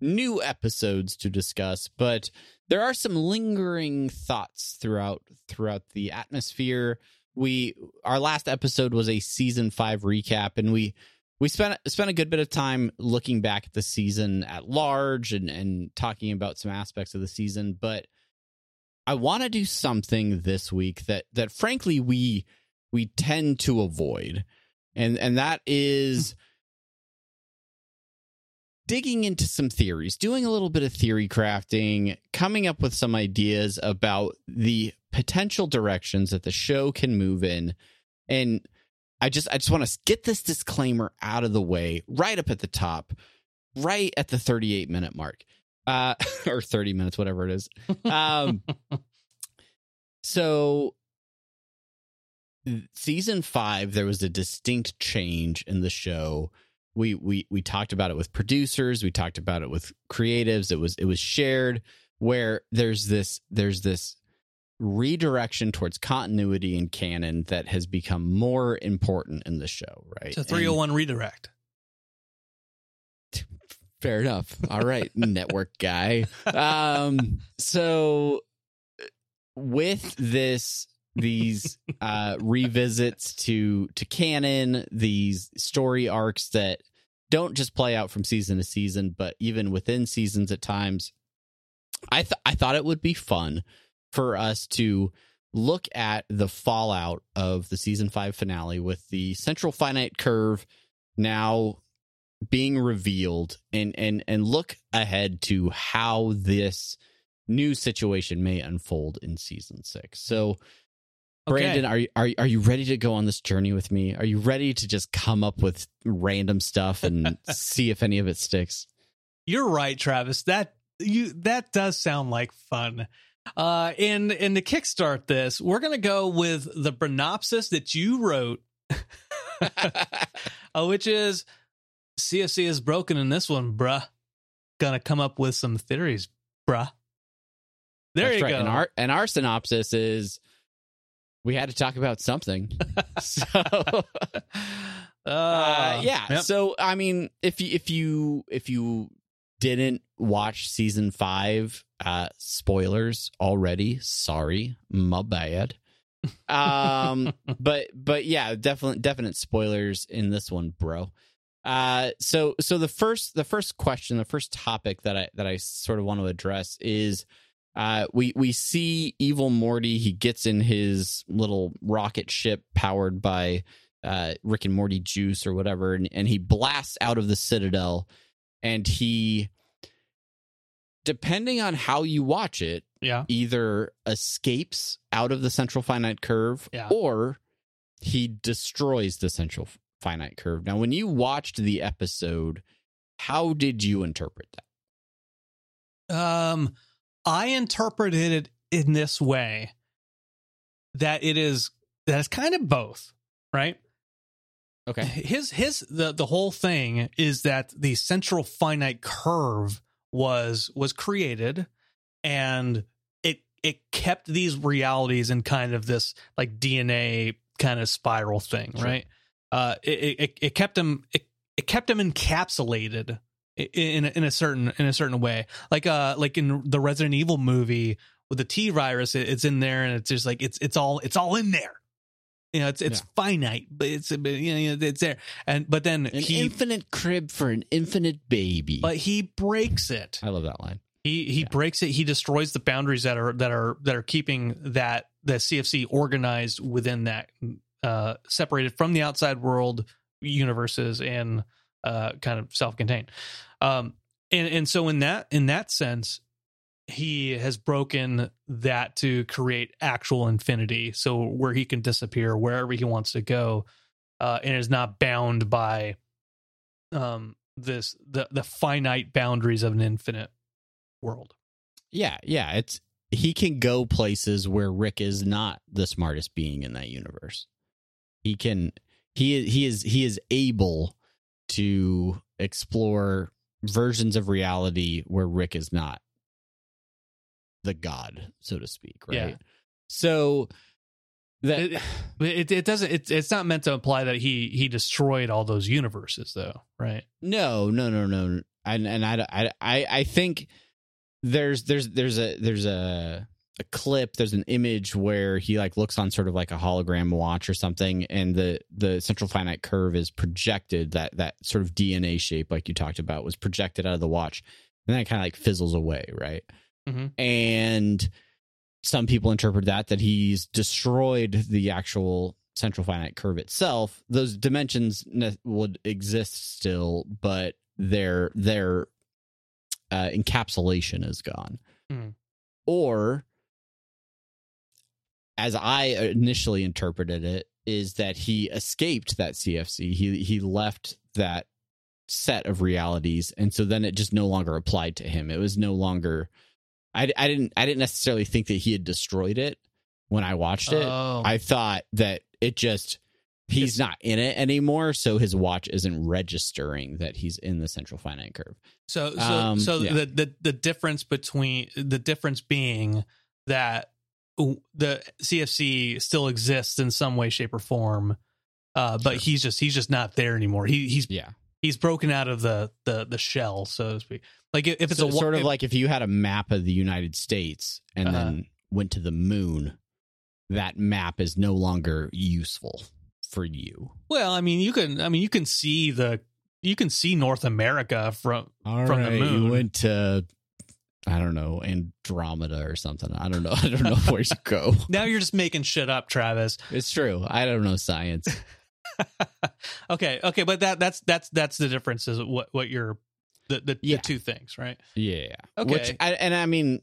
new episodes to discuss, but there are some lingering thoughts throughout throughout the atmosphere. We our last episode was a season five recap, and we we spent spent a good bit of time looking back at the season at large and and talking about some aspects of the season. But I want to do something this week that that frankly we we tend to avoid, and and that is digging into some theories, doing a little bit of theory crafting, coming up with some ideas about the potential directions that the show can move in. And I just I just want to get this disclaimer out of the way right up at the top, right at the 38 minute mark. Uh or 30 minutes whatever it is. Um so season 5 there was a distinct change in the show. We we we talked about it with producers we talked about it with creatives it was it was shared where there's this there's this redirection towards continuity and canon that has become more important in the show right? It's a 301 redirect. Fair enough. All right network guy. Um so with this these uh revisits to to canon these story arcs that don't just play out from season to season but even within seasons at times. I th- i thought it would be fun for us to look at the fallout of the season 5 finale with the central finite curve now being revealed and and and look ahead to how this new situation may unfold in season 6 so Okay. Brandon, are you are are you ready to go on this journey with me? Are you ready to just come up with random stuff and see if any of it sticks? You're right, Travis. That you that does sound like fun. Uh, and and to kickstart this, we're gonna go with the Brenopsis that you wrote, uh, which is CFC is broken in this one, bruh. Gonna come up with some theories, bruh. There That's you right. go. And our and our synopsis is we had to talk about something. so uh, uh, yeah. yep. So I mean, if you if you if you didn't watch season five, uh, spoilers already. Sorry, my bad. Um, but but yeah, definite definite spoilers in this one, bro. Uh, so so the first the first question, the first topic that I that I sort of want to address is. Uh, we we see evil Morty. He gets in his little rocket ship powered by uh, Rick and Morty juice or whatever, and, and he blasts out of the Citadel, and he, depending on how you watch it, yeah. either escapes out of the central finite curve Yeah. or he destroys the central finite curve. Now, when you watched the episode, how did you interpret that? Um, I interpreted it in this way that it is that it's kind of both, right? Okay. His his the the whole thing is that the central finite curve was was created and it it kept these realities in kind of this like DNA kind of spiral thing, Sure. right? Uh it, it it kept them it, it kept them encapsulated in a, in a certain in a certain way. Like uh like in the Resident Evil movie with the T virus it, it's in there and it's just like it's it's all it's all in there. You know, it's it's Yeah. finite, but it's you know it's there. And but then An he infinite crib for an infinite baby. but he breaks it. I love that line. He he Yeah. breaks it. He destroys the boundaries that are that are that are keeping that the CFC organized within that uh separated from the outside world universes and uh kind of self-contained. Um and and so in that in that sense he has broken that to create actual infinity so where he can disappear wherever he wants to go uh and is not bound by um this the the finite boundaries of an infinite world. Yeah, yeah. It's he can go places where Rick is not the smartest being in that universe. He can he he is he is able to explore versions of reality where Rick is not the god, so to speak, right? Yeah. So that It, it it doesn't it's it's not meant to imply that he he destroyed all those universes though, right? No, no, no, no. And and I, I, I, I think there's there's there's a there's a a clip there's an image where he like looks on sort of like a hologram watch or something and the the central finite curve is projected that that sort of dna shape like you talked about was projected out of the watch and then it kind of like fizzles away right Mhm. and some people interpret that that he's destroyed the actual central finite curve itself those dimensions ne- would exist still but their their uh, encapsulation is gone Mhm. or as i initially interpreted it is that he escaped that cfc he he left that set of realities and so then it just no longer applied to him it was no longer i, I didn't i didn't necessarily think that he had destroyed it when i watched it Oh. I thought that it just he's not in it anymore, so his watch isn't registering that he's in the central finite curve. So so Um, so yeah. the, the the difference between the difference being that the CFC still exists in some way, shape, or form, uh, but Sure. he's just he's just not there anymore. He he's Yeah, he's broken out of the the the shell, so to speak. Like if it's so, a sort of if- like if you had a map of the United States and Uh-huh. then went to the moon, that map is no longer useful for you. Well, I mean, you can. I mean, you can see the you can see North America from All From the moon. You went to I don't know Andromeda or something. I don't know. I don't know where you go. now. You're just making shit up, Travis. It's true. I don't know science. okay, okay, but that that's that's that's the difference. Is what what you're the the, Yeah. the two things, right? Yeah. Okay. Which I, and I mean,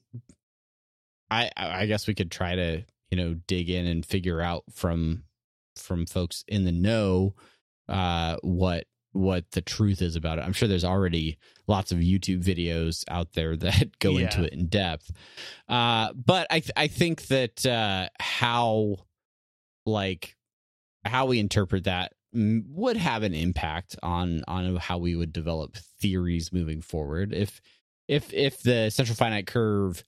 I I guess we could try to you know dig in and figure out from from folks in the know uh what what the truth is about it. I'm sure there's already lots of YouTube videos out there that go into it in depth. Uh but I th- I think that uh how like how we interpret that would have an impact on on how we would develop theories moving forward if if if the central finite curve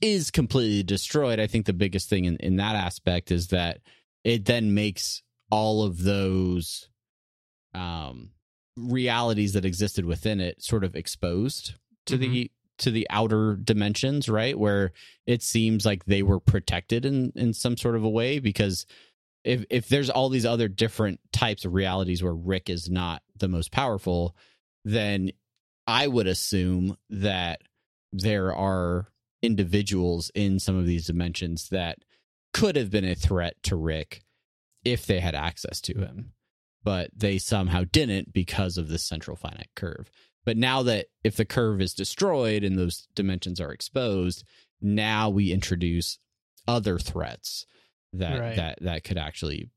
is completely destroyed i think the biggest thing in, in that aspect is that it then makes all of those um realities that existed within it sort of exposed to the mm-hmm. to the outer dimensions right? Where it seems like they were protected in in some sort of a way because if if there's all these other different types of realities where Rick is not the most powerful, then I would assume that there are individuals in some of these dimensions that could have been a threat to Rick if they had access to him, but they somehow didn't because of the central finite curve. But now that if the curve is destroyed and those dimensions are exposed, now we introduce other threats that Right. that that could actually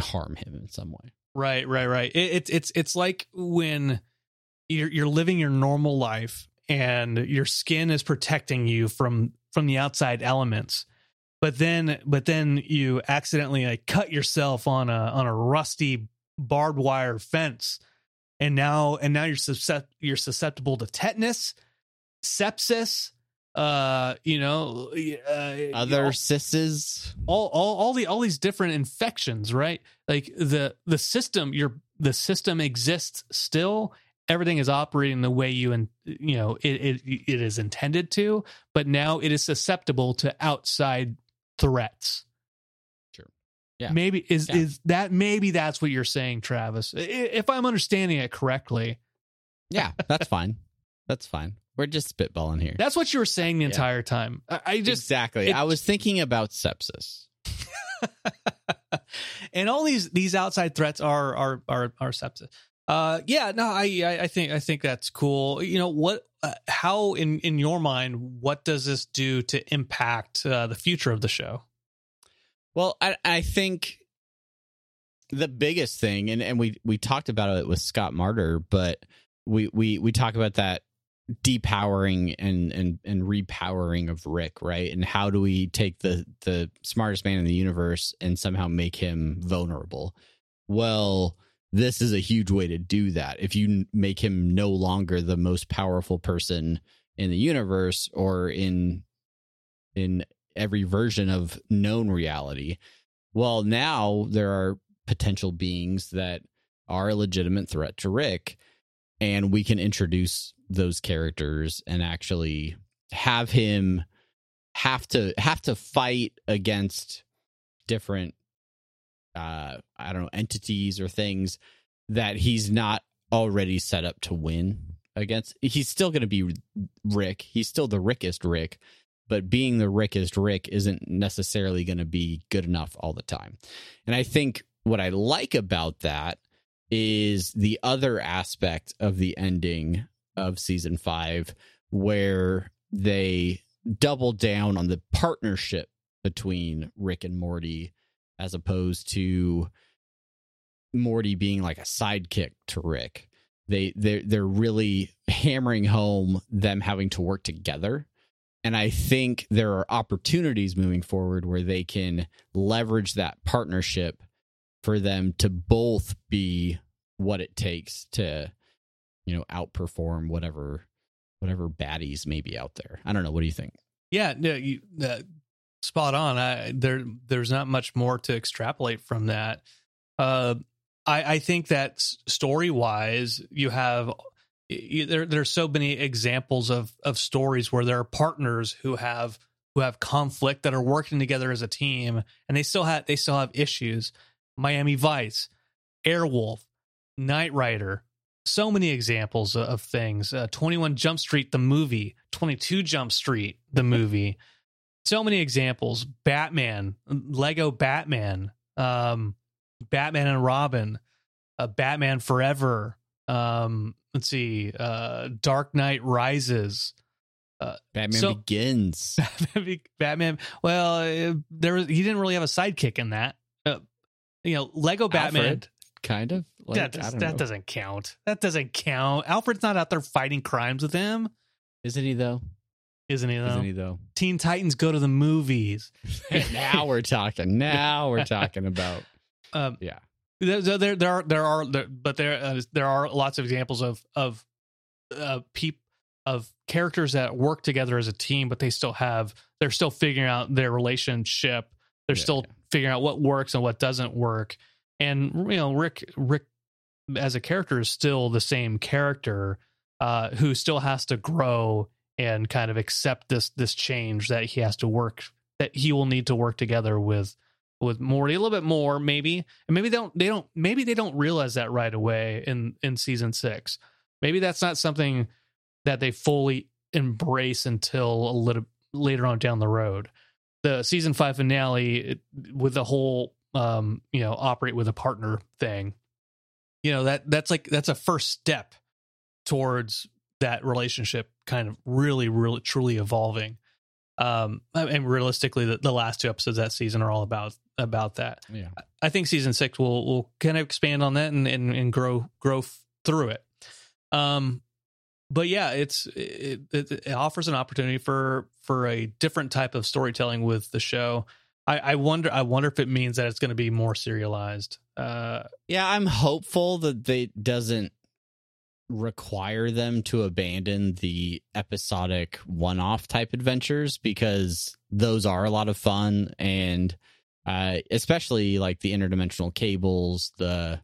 harm him in some way. Right, right, right. It, it's it's it's like when you're you're living your normal life and your skin is protecting you from from the outside elements, but then but then you accidentally like cut yourself on a on a rusty barbed wire fence, and now and now you're suscept- you're susceptible to tetanus, sepsis, uh, you know, uh, Other sisses, all all all the all these different infections, right? Like the the system, your the system exists still. Everything is operating the way you and you know it, it it is intended to, but now it is susceptible to outside threats. Yeah. Maybe is Yeah. is that maybe that's what you're saying, Travis? If I'm understanding it correctly, yeah, that's fine. That's fine. We're just spitballing here. that's what you were saying the Yeah. entire time. I, just exactly. it- I was thinking about sepsis. and all these these outside threats are are are are sepsis. Uh, yeah, no, I I I think I think that's cool. You know what? Uh, how in in your mind, what does this do to impact uh, the future of the show? Well, I I think the biggest thing, and, and we we talked about it with Scott Marder, but we we we talk about that depowering and and and repowering of Rick, right? And how do we take the the smartest man in the universe and somehow make him vulnerable? Well, this is a huge way to do that. If you make him no longer the most powerful person in the universe or in in every version of known reality, well, now there are potential beings that are a legitimate threat to Rick, and we can introduce those characters and actually have him have to have to fight against different uh I don't know entities or things that he's not already set up to win against. He's still going to be Rick. He's still the Rickest Rick, but being the Rickest Rick isn't necessarily going to be good enough all the time. And I think what I like about that is the other aspect of the ending of season 5 where they double down on the partnership between Rick and Morty as opposed to Morty being like a sidekick to Rick. They they they're really hammering home them having to work together. And I think there are opportunities moving forward where they can leverage that partnership for them to both be what it takes to, you know, outperform whatever whatever baddies may be out there. I don't know. What do you think? Yeah, no, you uh, spot on. I, there, there's not much more to extrapolate from that. Uh, I, I think that story wise, you have there. There's so many examples of of stories where there are partners who have who have conflict that are working together as a team, and they still have they still have issues. Miami Vice, Airwolf, Knight Rider, so many examples of things. Uh, Twenty One Jump Street, the movie, Twenty Two Jump Street, the movie. so many examples. Batman, Lego Batman, um, Batman and Robin, uh, Batman Forever. Um, let's see, uh, Dark Knight Rises. Batman So- Begins. Batman. Well, uh, there was, he didn't really have a sidekick in that. Uh, you know, Lego Batman. Alfred, kind of. Like, that does, that know. doesn't count. That doesn't count. Alfred's not out there fighting crimes with him, Isn't he though? isn't he? Though? Isn't he though? Teen Titans go to the movies. now we're talking. Now we're talking about. Um, Yeah. There, there, there, are, there are, there, but there, uh, there are lots of examples of of uh, peop of characters that work together as a team, but they still have, they're still figuring out their relationship. They're Yeah, still yeah. figuring out what works and what doesn't work. And you know, Rick, Rick, as a character, is still the same character uh, who still has to grow and kind of accept this this change that he has to work that he will need to work together with with Morty a little bit more maybe and maybe they don't they don't maybe they don't realize that right away in in season 6 maybe that's not something that they fully embrace until a little later on down the road. The season 5 finale it, with the whole um you know operate with a partner thing you know that that's like that's a first step towards that relationship kind of really really truly evolving. Um and realistically the, the last two episodes that season are all about about that. Yeah. i think season six will will kind of expand on that and and, and grow grow through it. Um but yeah it's it, it, it offers an opportunity for for a different type of storytelling with the show. I i wonder i wonder if it means that it's going to be more serialized. Uh Yeah, I'm hopeful that they doesn't require them to abandon the episodic one-off type adventures because those are a lot of fun and uh especially like the interdimensional cables, the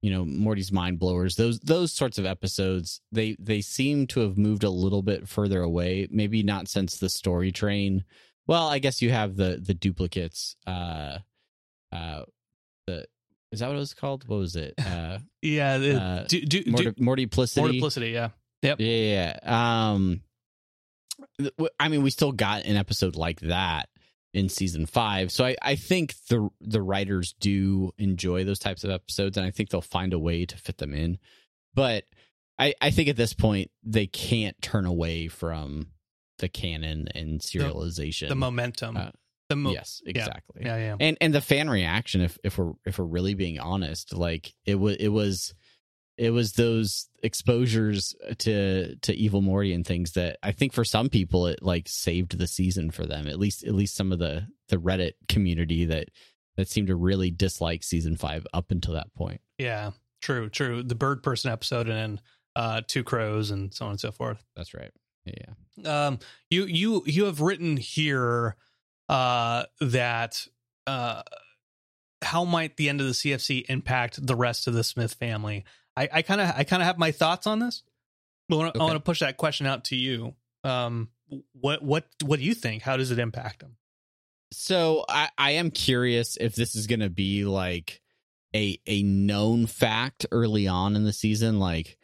you know, Morty's mind blowers, those those sorts of episodes, they they seem to have moved a little bit further away, maybe not since the story train. Well, I guess you have the the duplicates uh uh the is that what it was called? What was it? Uh, yeah the, Uh, do, do, do, Morti- Mortiplicity. yeah Yeah, yeah, yeah. Um, I mean, we still got an episode like that in season five, so I, I think the the writers do enjoy those types of episodes, and I think they'll find a way to fit them in. But I, I think at this point they can't turn away from the canon and serialization. the momentum. Uh, the mo- yes, exactly. Yeah yeah. And and the fan reaction if if we're if we're really being honest like it was it was it was those exposures to to evil morty and things that i think for some people it like saved the season for them at least at least some of the the reddit community that that seemed to really dislike season five up until that point Yeah, true, true. The bird person episode and then uh two crows and so on and so forth. that's right yeah Um you you you have written here uh that uh how might the end of the CFC impact the rest of the Smith family? I kind of I kind of have my thoughts on this. But I wanna- I Okay. want to push that question out to you. Um what what what do you think? How does it impact them? so I, I am curious if this is going to be like a a known fact early on in the season, like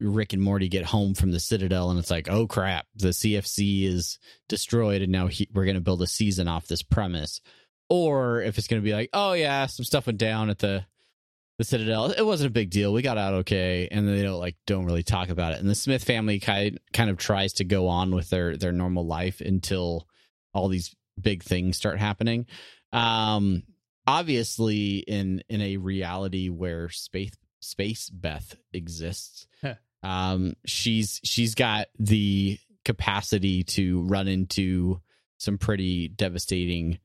Rick and Morty get home from the Citadel, and it's like, oh crap, the CFC is destroyed, and now he, we're going to build a season off this premise, or if it's going to be like, oh yeah, some stuff went down at the the Citadel. It wasn't a big deal. We got out okay, and then they don't like don't really talk about it. And the Smith family kind kind of tries to go on with their their normal life until all these big things start happening. Um, obviously, in in a reality where space space Beth exists, Huh. um, she's she's got the capacity to run into some pretty devastating,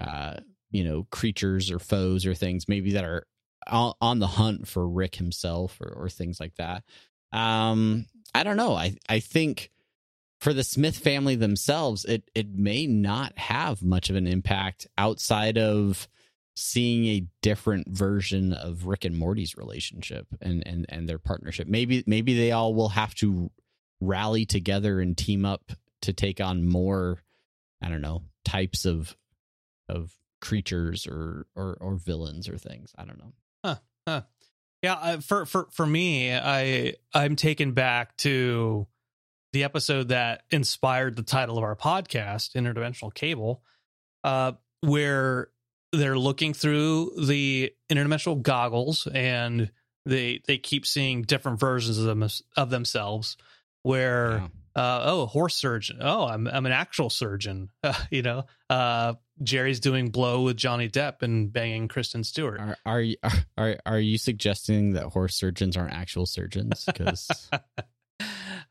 uh, you know, creatures or foes or things maybe that are on, the hunt for Rick himself or, or things like that. Um, I don't know. I I think for the Smith family themselves, it it may not have much of an impact outside of seeing a different version of Rick and Morty's relationship and and and their partnership. Maybe maybe they all will have to rally together and team up to take on more I don't know types of of creatures or or or villains or things. I don't know. Yeah, uh, for for for me, I I'm taken back to the episode that inspired the title of our podcast, Interdimensional Cable, uh, where they're looking through the interdimensional goggles and they they keep seeing different versions of them of themselves. Where Yeah. uh, oh, horse surgeon. Oh, I'm I'm an actual surgeon. you know, uh, Jerry's doing blow with Johnny Depp and banging Kristen Stewart. Are are you are are you suggesting that horse surgeons aren't actual surgeons? Because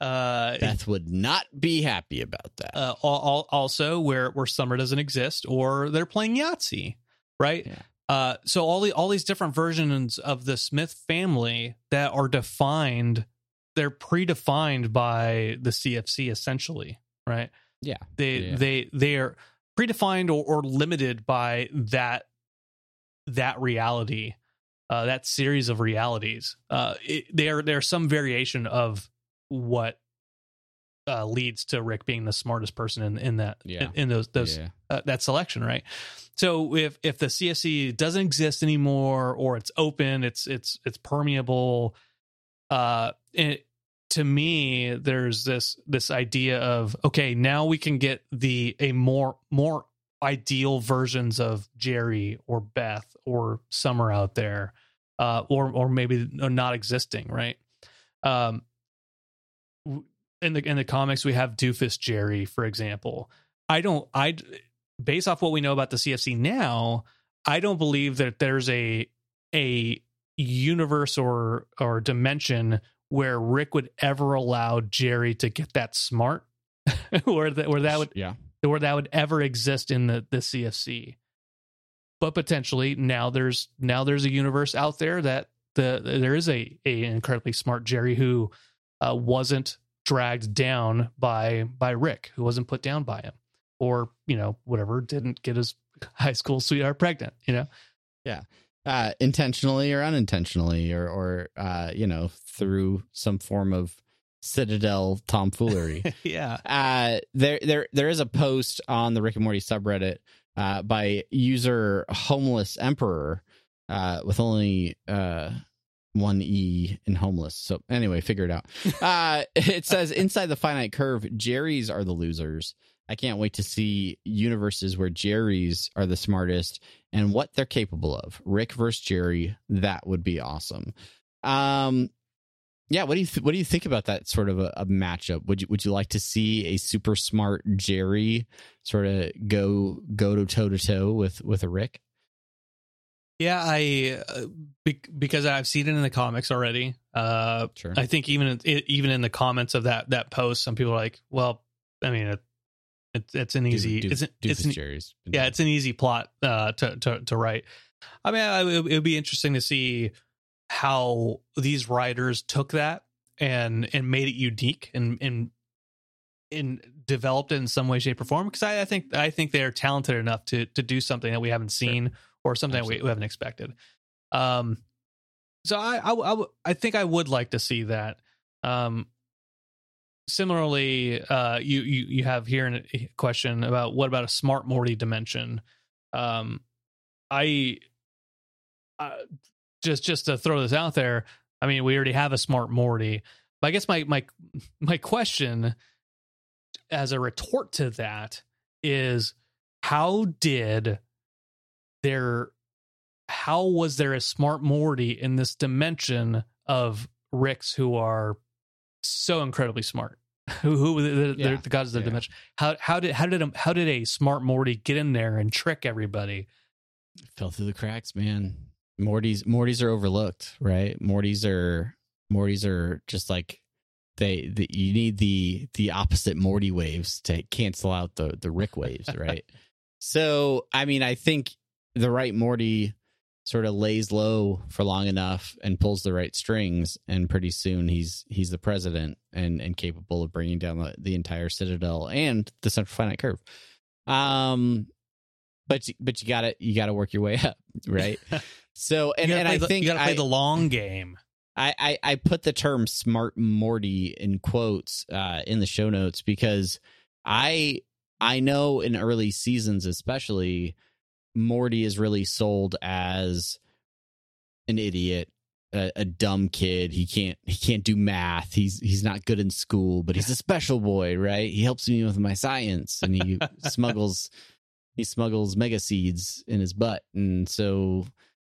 uh, Beth would not be happy about that. uh, al- al- also where where summer doesn't exist or they're playing Yahtzee, right? Yeah. Uh, so all the all these different versions of the Smith family that are defined, they're predefined by the CFC essentially, right? Yeah. They Yeah. they they are predefined or, or limited by that that reality, uh, that series of realities. Uh, it, there there's some variation of what uh, leads to Rick being the smartest person in in that Yeah. in, in those those yeah. uh, that selection, right? So if if the CFC doesn't exist anymore, or it's open, it's it's it's permeable. Uh, it, to me, there's this this idea of okay, now we can get the a more more ideal versions of Jerry or Beth or Summer out there, uh, or or maybe not existing, right? Um, in the in the comics, we have Doofus Jerry, for example. I don't I based off what we know about the CFC now, I don't believe that there's a a universe or or dimension where Rick would ever allow Jerry to get that smart, or that where that would yeah. where that would ever exist in the the CFC. But potentially now there's now there's a universe out there that the there is a a incredibly smart Jerry who uh, wasn't dragged down by by Rick, who wasn't put down by him, or you know whatever didn't get his high school sweetheart pregnant. You know, uh, intentionally or unintentionally, or or uh, you know through some form of citadel tomfoolery. yeah, uh, there there there is a post on the Rick and Morty subreddit uh, by user Homeless Emperor uh, with only uh, one e in homeless. So anyway, figure it out. Uh, it says inside the finite curve, Jerry's are the losers. I can't wait to see universes where Jerry's are the smartest and what they're capable of. Rick versus Jerry, that would be awesome. Um, yeah, what do you th- what do you think about that sort of a, a matchup? Would you would you like to see a super smart Jerry sort of go go to toe to toe with with a Rick? yeah. I uh, be, because I've seen it in the comics already. Uh, Sure. I think even it, even in the comments of that that post, some people are like, "Well, I mean, it, it's it's an easy, do, it's an, do it's an, Jerry's. yeah, it's an easy plot uh, to to to write. I mean, I, it would be interesting to see how these writers took that and and made it unique and and and developed it in some way, shape, or form. Because I, I think I think they're talented enough to to do something that we haven't seen or something that we, we haven't expected. Um, so i i i think I would like to see that. Um, similarly, uh, you you you have here a question about what about a smart Morty dimension? Um, I, uh, just just to throw this out there. I mean, we already have a smart Morty. But I guess my my my question as a retort to that is how did there how was there a smart Morty in this dimension of Ricks who are so incredibly smart? Who who the, the, Yeah, the gods of the yeah. dimension? How how did how did a, how did a smart Morty get in there and trick everybody? fell through the cracks, man. Morty's Morty's are overlooked, right? Morty's are Morty's are just like they the, you need the the opposite Morty waves to cancel out the the Rick waves, right? so, I mean, I think the right Morty sort of lays low for long enough and pulls the right strings and pretty soon he's he's the president and and capable of bringing down the, the entire citadel and the central finite curve um but but you gotta you gotta work your way up right so and, and i the, think you gotta play I, the long game. I, I i put the term smart morty in quotes uh in the show notes because i I know in early seasons, especially, Morty is really sold as an idiot, a, a, dumb kid. He can't he can't do math. He's he's not good in school, but he's a special boy, right? He helps me with my science, and he smuggles he smuggles mega seeds in his butt, and so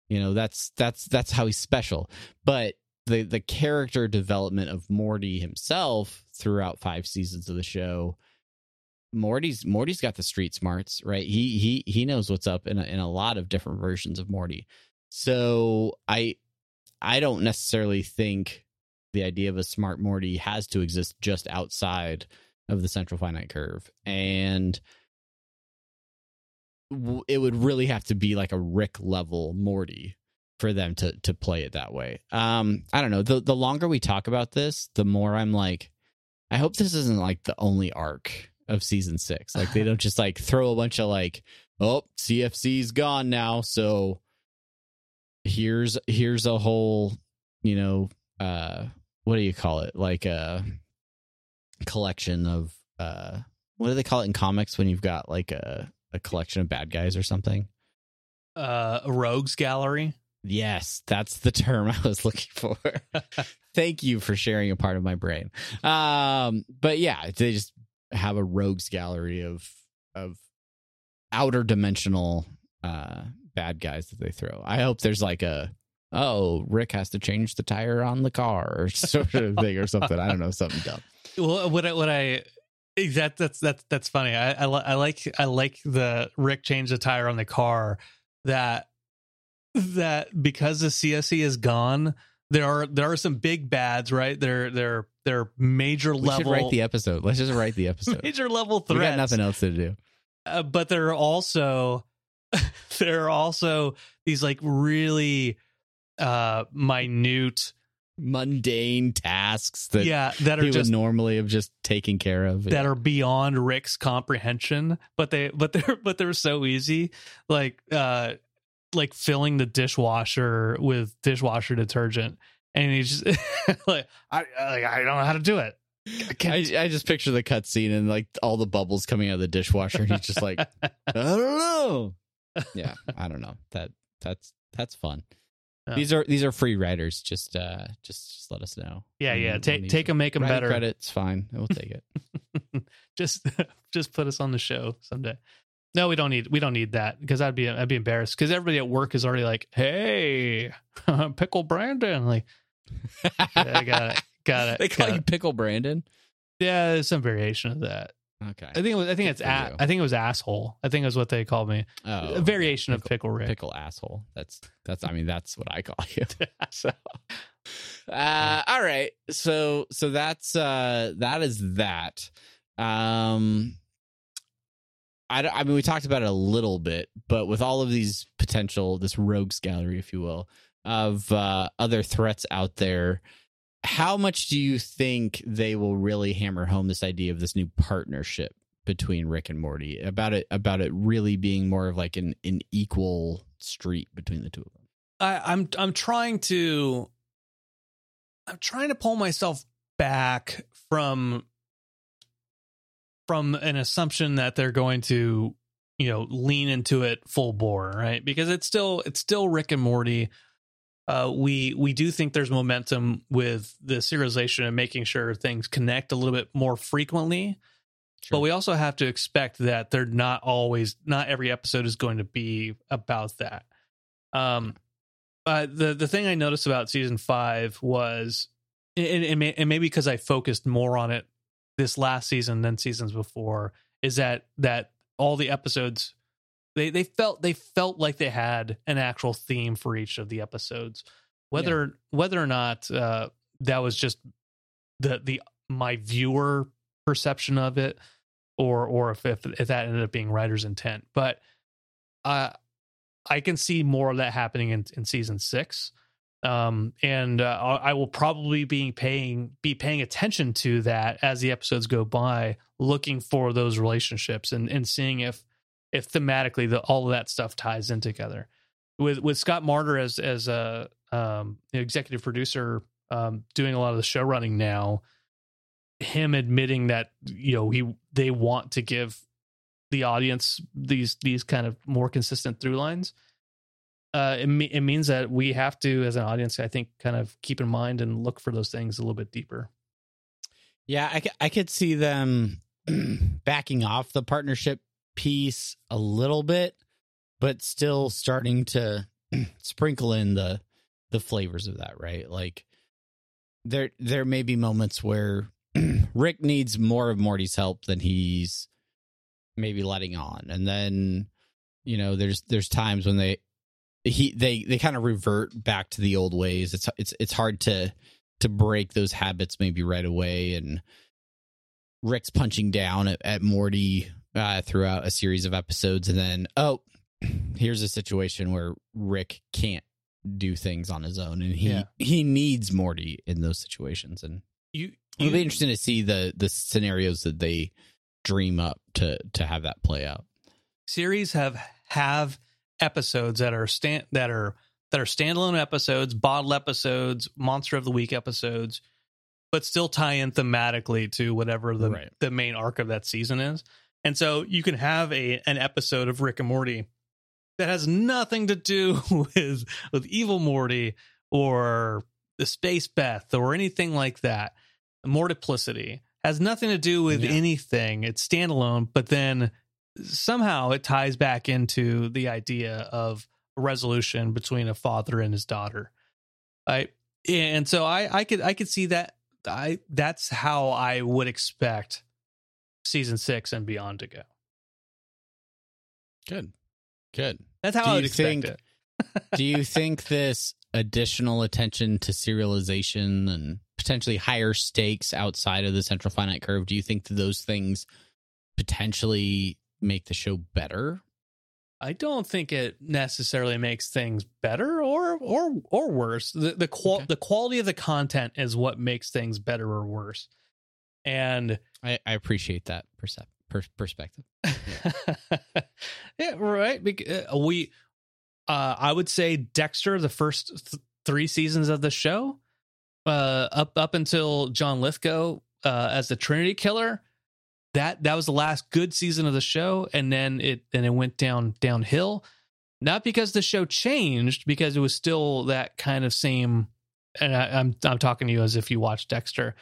you know that's that's that's how he's special. But the the character development of Morty himself throughout five seasons of the show. Morty's Morty's got the street smarts, right? He he he knows what's up in a, in a lot of different versions of Morty. So I I don't necessarily think the idea of a smart Morty has to exist just outside of the central finite curve. And it would really have to be like a Rick level Morty for them to to play it that way. Um, I don't know. The the longer we talk about this, the more I'm like, I hope this isn't like the only arc of season six. Like they don't just like throw a bunch of like, oh, CFC's gone now, so here's here's a whole, you know, uh, what do you call it? Like a collection of uh, what do they call it in comics when you've got like a a collection of bad guys or something? Uh, a rogues gallery. Yes, that's the term I was looking for. Thank you for sharing a part of my brain. Um, but yeah, they just have a rogues gallery of of outer dimensional uh bad guys that they throw. I hope there's like a oh, Rick has to change the tire on the car or sort of thing or something. I don't know, something dumb. Well, what I, what I that that's that's that's funny. I, I I like I like the Rick change the tire on the car that that because the CFC is gone, there are there are some big bads, right? They're they're they're major we level. Should write the episode. Let's just write the episode. major level threats. We got nothing else to do. Uh, but there are also there are also these like really uh minute mundane tasks that yeah that are just normally have just taken care of that yeah. are beyond Rick's comprehension but they but they're but they're so easy like uh like filling the dishwasher with dishwasher detergent, and he's just like, I like, I don't know how to do it. I, I, just picture the cutscene and like all the bubbles coming out of the dishwasher, and he's just like, I don't know. Yeah, I don't know. That that's that's fun. Yeah. These are these are free writers. Just uh, just just let us know. Yeah, yeah. Take take them, make them better. Credits, fine. We'll take it. just just put us on the show someday. No, we don't need we don't need that because I'd be I'd be embarrassed because everybody at work is already like, "Hey, pickle Brandon!" Like, yeah, got it, got it. They call you it. pickle Brandon. Yeah, there's some variation of that. Okay, I think it was. I think it's. A, I think it was asshole. I think it was what they called me. Oh, a variation pickle, of pickle Rick. Pickle asshole. That's that's. I mean, that's what I call you. so, uh, all right. So so that's uh that is that. Um I, I mean, we talked about it a little bit, but with all of these potential, this rogues gallery, if you will, of uh, other threats out there, how much do you think they will really hammer home this idea of this new partnership between Rick and Morty? About it, about it really being more of like an an equal street between the two of them. I, I'm I'm trying to I'm trying to pull myself back from from an assumption that they're going to you know lean into it full bore right because it's still it's still rick and morty uh, we we do think there's momentum with the serialization and making sure things connect a little bit more frequently sure. but we also have to expect that they're not always not every episode is going to be about that um uh, the the thing i noticed about season five was and, and, and maybe because i focused more on it this last season than seasons before is that that all the episodes they they felt they felt like they had an actual theme for each of the episodes. Whether yeah. whether or not uh, that was just the the my viewer perception of it or or if if, if that ended up being writer's intent. But uh i can see more of that happening in, in season six. Um, and uh, I will probably be paying be paying attention to that as the episodes go by, looking for those relationships and and seeing if if thematically the, all of that stuff ties in together. With with Scott Marder as as a um, executive producer um, doing a lot of the show running now, him admitting that you know he they want to give the audience these these kind of more consistent through lines uh, it, me- it means that we have to, as an audience, I think, kind of keep in mind and look for those things a little bit deeper. Yeah, I, I could see them backing off the partnership piece a little bit, but still starting to sprinkle in the the flavors of that, right? Like there there may be moments where Rick needs more of Morty's help than he's maybe letting on. And then, you know, there's there's times when they he they they kind of revert back to the old ways. It's it's it's hard to to break those habits maybe right away and Rick's punching down at, at Morty uh, throughout a series of episodes and then oh here's a situation where Rick can't do things on his own and he Yeah. he needs Morty in those situations and You, it'll be interesting to see the the scenarios that they dream up to to have that play out. series have have episodes that are stand that are that are standalone episodes, bottle episodes, monster of the week episodes, but still tie in thematically to whatever the Right. the main arc of that season is. And so you can have a an episode of Rick and Morty that has nothing to do with with evil Morty or the space Beth or anything like that. Mortiplicity has nothing to do with Yeah. anything. It's standalone, but then somehow it ties back into the idea of a resolution between a father and his daughter. I and so I I could I could see that I that's how I would expect season 6 and beyond to go. Good. Good. That's how Do I would expect think- it. Do you think this additional attention to serialization and potentially higher stakes outside of the central finite curve, do you think that those things potentially make the show better? I don't think it necessarily makes things better or or or worse. The the qual Okay. the quality of the content is what makes things better or worse. And I, I appreciate that percep- per- perspective. yeah, right. Uh, we, uh, I would say Dexter, the first th- three seasons of the show, uh, up up until John Lithgow uh, as the Trinity Killer, that that was the last good season of the show, and then it and it went down downhill. Not because the show changed, because it was still that kind of same. And I, I'm I'm talking to you as if you watched Dexter.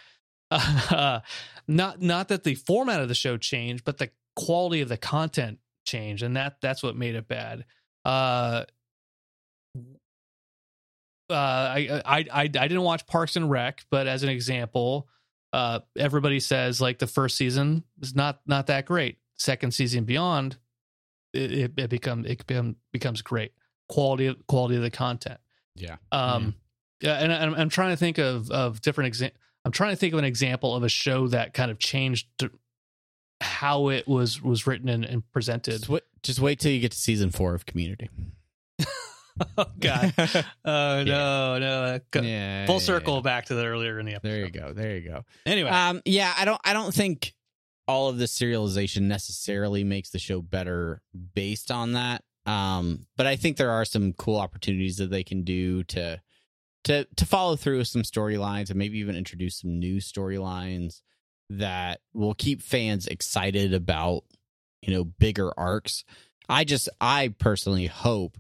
Uh, not not that the format of the show changed, but the quality of the content changed, and that that's what made it bad. Uh, uh, I, I I I didn't watch Parks and Rec, but as an example, uh, everybody says like the first season is not not that great. Second season beyond, it it, it becomes it become, becomes great. Quality of quality of the content. Yeah. Um, yeah, and I'm, I'm trying to think of of different exa- I'm trying to think of an example of a show that kind of changed how it was was written and, and presented. Just wait, just wait till you get to season four of Community. oh God! Oh no, no! Go- yeah, Full yeah, circle yeah. back to the earlier in the episode. There you go. There you go. Anyway, Um, yeah, I don't. I don't think all of the serialization necessarily makes the show better based on that. Um, but I think there are some cool opportunities that they can do to to to follow through with some storylines and maybe even introduce some new storylines that will keep fans excited about you know bigger arcs. I just I personally hope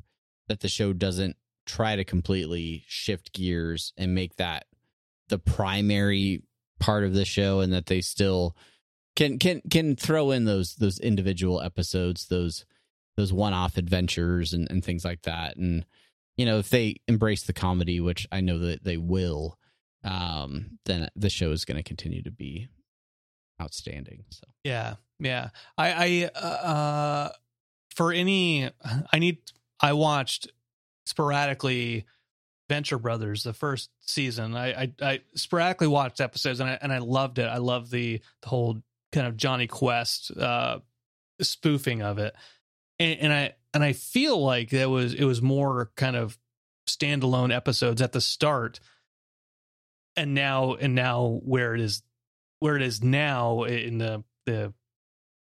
that the show doesn't try to completely shift gears and make that the primary part of the show and that they still can can can throw in those those individual episodes those those one-off adventures and, and things like that and you know if they embrace the comedy which i know that they will um then the show is going to continue to be outstanding so Yeah, yeah. I, I, uh, for any, I need. I watched sporadically Venture Brothers the first season. I, I, I sporadically watched episodes and I and I loved it. I love the the whole kind of Jonny Quest uh, spoofing of it, and, and I and I feel like there was it was more kind of standalone episodes at the start, and now and now where it is where it is now in the the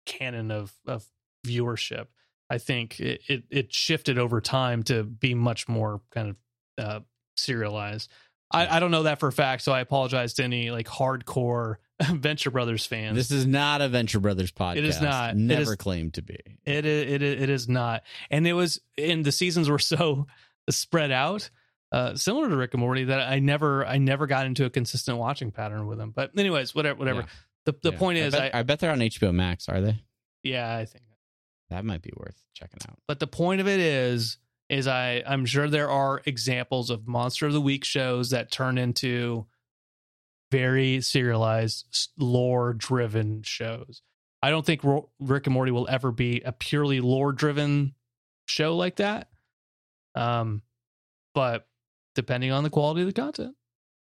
canon of of viewership. I think it, it, it shifted over time to be much more kind of uh, serialized. I, I don't know that for a fact, so I apologize to any like hardcore Venture Brothers fans. This is not a Venture Brothers podcast. It is not. Never is- claimed to be. It is, it is, it is not. And it was, and the seasons were so spread out, uh, similar to Rick and Morty, that I never, I never got into a consistent watching pattern with them. But anyways, whatever, whatever. Yeah. The the Yeah. point is, I I, I bet they're on HBO Max. Are they? yeah, I think. That might be worth checking out. But the point of it is, is I, I'm sure there are examples of Monster of the Week shows that turn into very serialized, lore driven shows. I don't think Rick and Morty will ever be a purely lore driven show like that. Um, but depending on the quality of the content.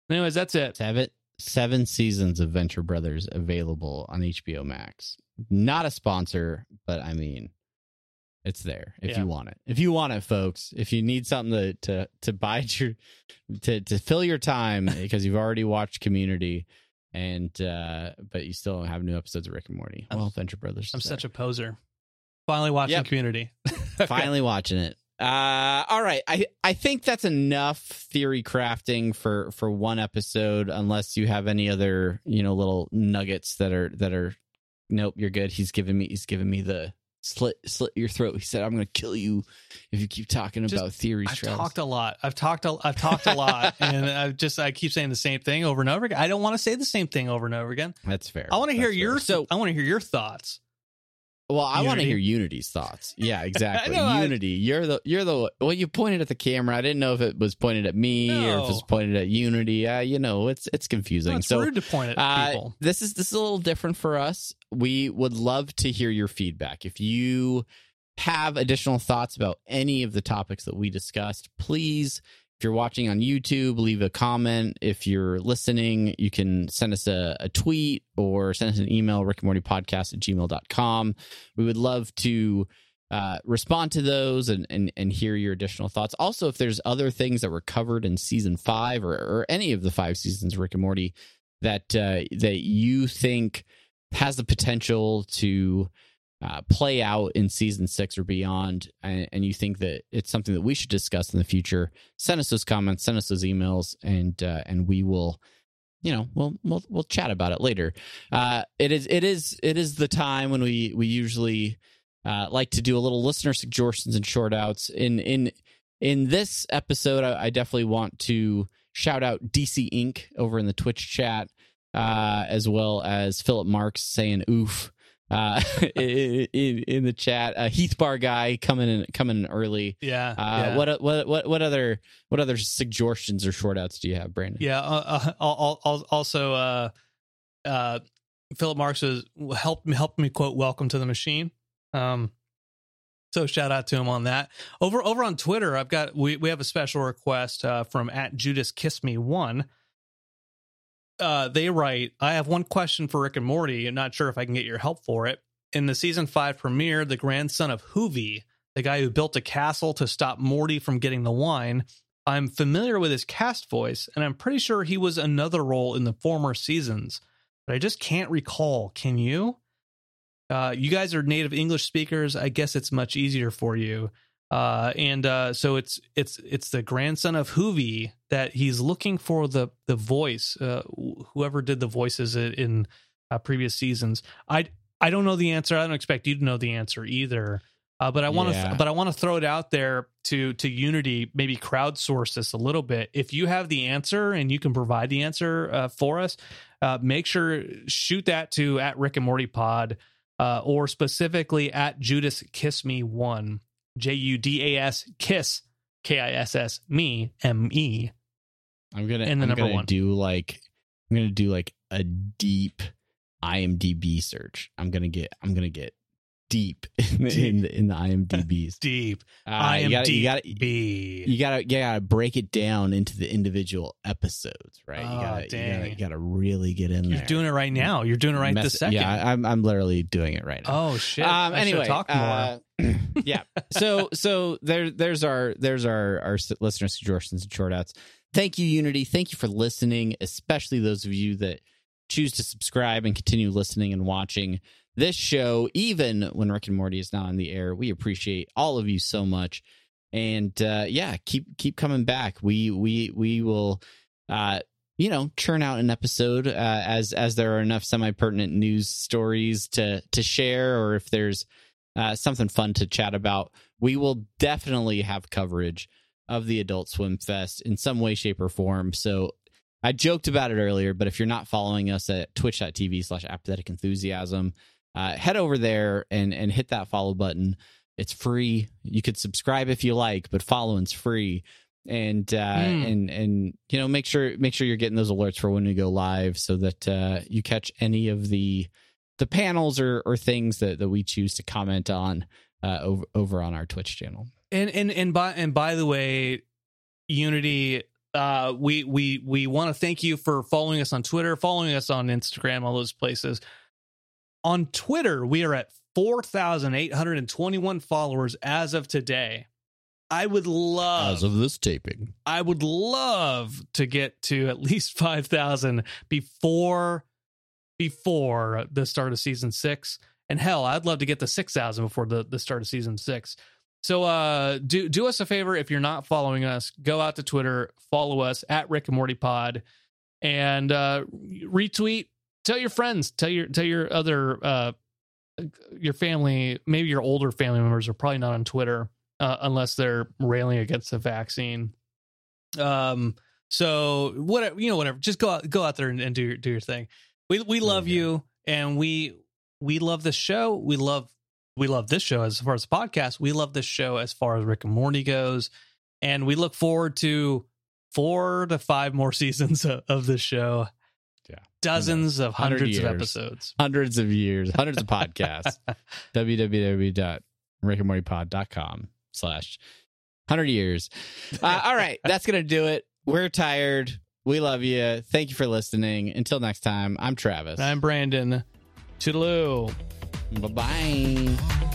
Anyways, that's it. Seven seven seasons of Venture Brothers available on HBO Max. Not a sponsor, but I mean, it's there if Yeah. you want it. If you want it, folks. If you need something to to to bide your to to fill your time because you've already watched Community, and uh but you still have new episodes of Rick and Morty. I'm- Well, Venture Brothers. I'm such a poser. Finally watching Yep. Community. there. finally watching it. Uh, all right. I I think that's enough theory crafting for for one episode. Unless you have any other you know little nuggets that are that are. Nope, you're good. He's giving me he's giving me the slit slit your throat. He said, "I'm going to kill you if you keep talking Just- about theories." I've Travis." talked a lot. I've talked. A, I've talked a lot, and I just I keep saying the same thing over and over again. I don't want to say the same thing over and over again. That's fair. I want to hear fair. your. So, I want to hear your thoughts. Well, I want to hear Unity's thoughts. Yeah, exactly. know, I- Unity. You're the you're the well. You pointed at the camera. I didn't know if it was pointed at me or if it was pointed at Unity. Uh, you know, it's it's confusing. No, it's so rude to point at Uh, people. this is this is a little different for us. We would love to hear your feedback. If you have additional thoughts about any of the topics that we discussed, please. If you're watching on YouTube, leave a comment. If you're listening, you can send us a, a tweet or send us an email, Rick and Morty podcast at gmail.com. We would love to uh, respond to those and, and, and hear your additional thoughts. Also, if there's other things that were covered in season five or, or any of the five seasons of Rick and Morty that uh, that you think has the potential to uh, play out in season six or beyond, and, and you think that it's something that we should discuss in the future, send us those comments, send us those emails, and uh, and we will, you know, we'll we'll we'll chat about it later. Uh, it is it is it is the time when we we usually uh, like to do a little listener suggestions and short outs. In in in this episode, I, I definitely want to shout out DC Inc. over in the Twitch chat, uh, as well as Philip Marks saying "oof." Uh, in, in, the chat, uh, Heath Bar guy coming in coming in early. Yeah. Uh, yeah. What what what what other what other suggestions or short outs do you have, Brandon? Yeah. Uh, uh, al- al- also, uh, uh, Philip Marks was helped me helped me quote "Welcome to the Machine." Um, so shout out to him on that. Over over on Twitter, I've got we we have a special request uh, from at Judas Kiss Me One. Uh, they write, I have one question for Rick and Morty. I'm not sure if I can get your help for it. In the season five premiere, the grandson of Hoovy, the guy who built a castle to stop Morty from getting the wine, I'm familiar with his cast voice, and I'm pretty sure he was another role in the former seasons, but I just can't recall. Can you? Uh, you guys are native English speakers. I guess it's much easier for you. Uh, and uh, so it's it's it's the grandson of Hoovy that he's looking for the the voice. Uh, whoever did the voices in uh, previous seasons. I I don't know the answer. I don't expect you to know the answer either. Uh, but I want to, Yeah. but I want to throw it out there to to Unity, maybe crowdsource this a little bit. If you have the answer and you can provide the answer uh, for us, uh, make sure shoot that to at Rick and Morty Pod, uh, or specifically at Judas Kiss Me One, J U D A S Kiss K I S S Me M E. I'm gonna And the I'm number gonna one. do like I'm gonna do like a deep IMDb search. I'm gonna get I'm gonna get deep in the in the, in the IMDb's. Deep Uh, you gotta you gotta IMDb. you gotta you gotta break it down into the individual episodes, right? you, Oh, gotta, you dang. gotta you gotta really get in there. You're there. doing it right now. You're doing it right Mess- this second. Yeah, I'm I'm literally doing it right now. oh shit! Um, I anyway, talk more. uh, yeah. So so there there's our there's our our listener suggestions and short outs. Thank you, Unity. Thank you for listening, especially those of you that choose to subscribe and continue listening and watching this show, even when Rick and Morty is not on the air. We appreciate all of you so much, and uh, yeah, keep keep coming back. We we we will. Uh, you know, churn out an episode uh, as as there are enough semi pertinent news stories to to share, or if there's uh, something fun to chat about, we will definitely have coverage of the Adult Swim Fest in some way, shape, or form. So I joked about it earlier, but if you're not following us at twitch.tv slash apathetic enthusiasm, uh, head over there and, and hit that follow button. It's free. You could subscribe if you like, but following's free. And uh, Mm. and and you know make sure make sure you're getting those alerts for when we go live, so that uh, you catch any of the the panels or or things that that we choose to comment on uh, over over on our Twitch channel. And and and by and by the way, Unity, uh, we we we want to thank you for following us on Twitter, following us on Instagram, all those places. On Twitter, we are at four thousand eight hundred and twenty-one followers as of today. I would love As of this taping, I would love to get to at least 5,000 before before the start of season 6 and hell I'd love to get to 6,000 before the the start of season 6 so uh do do us a favor if you're not following us go out to Twitter follow us at Rick and Morty Pod and uh retweet tell your friends tell your tell your other uh your family maybe your older family members are probably not on Twitter uh, unless they're railing against the vaccine um. So whatever you know, whatever. Just go out, go out there and, and do your do your thing. We we love you you, and we we love this show. We love we love this show as far as the podcast. We love this show as far as Rick and Morty goes, and we look forward to four to five more seasons of, of this show. Dozens of 100 hundreds of years. episodes. hundreds of years, hundreds of podcasts. www.rickandmortypod.com slash 100 years. Uh, all right, that's going to do it. We're tired. We love you. Thank you for listening. Until next time, I'm Travis. I'm Brandon. Toodaloo. Bye-bye.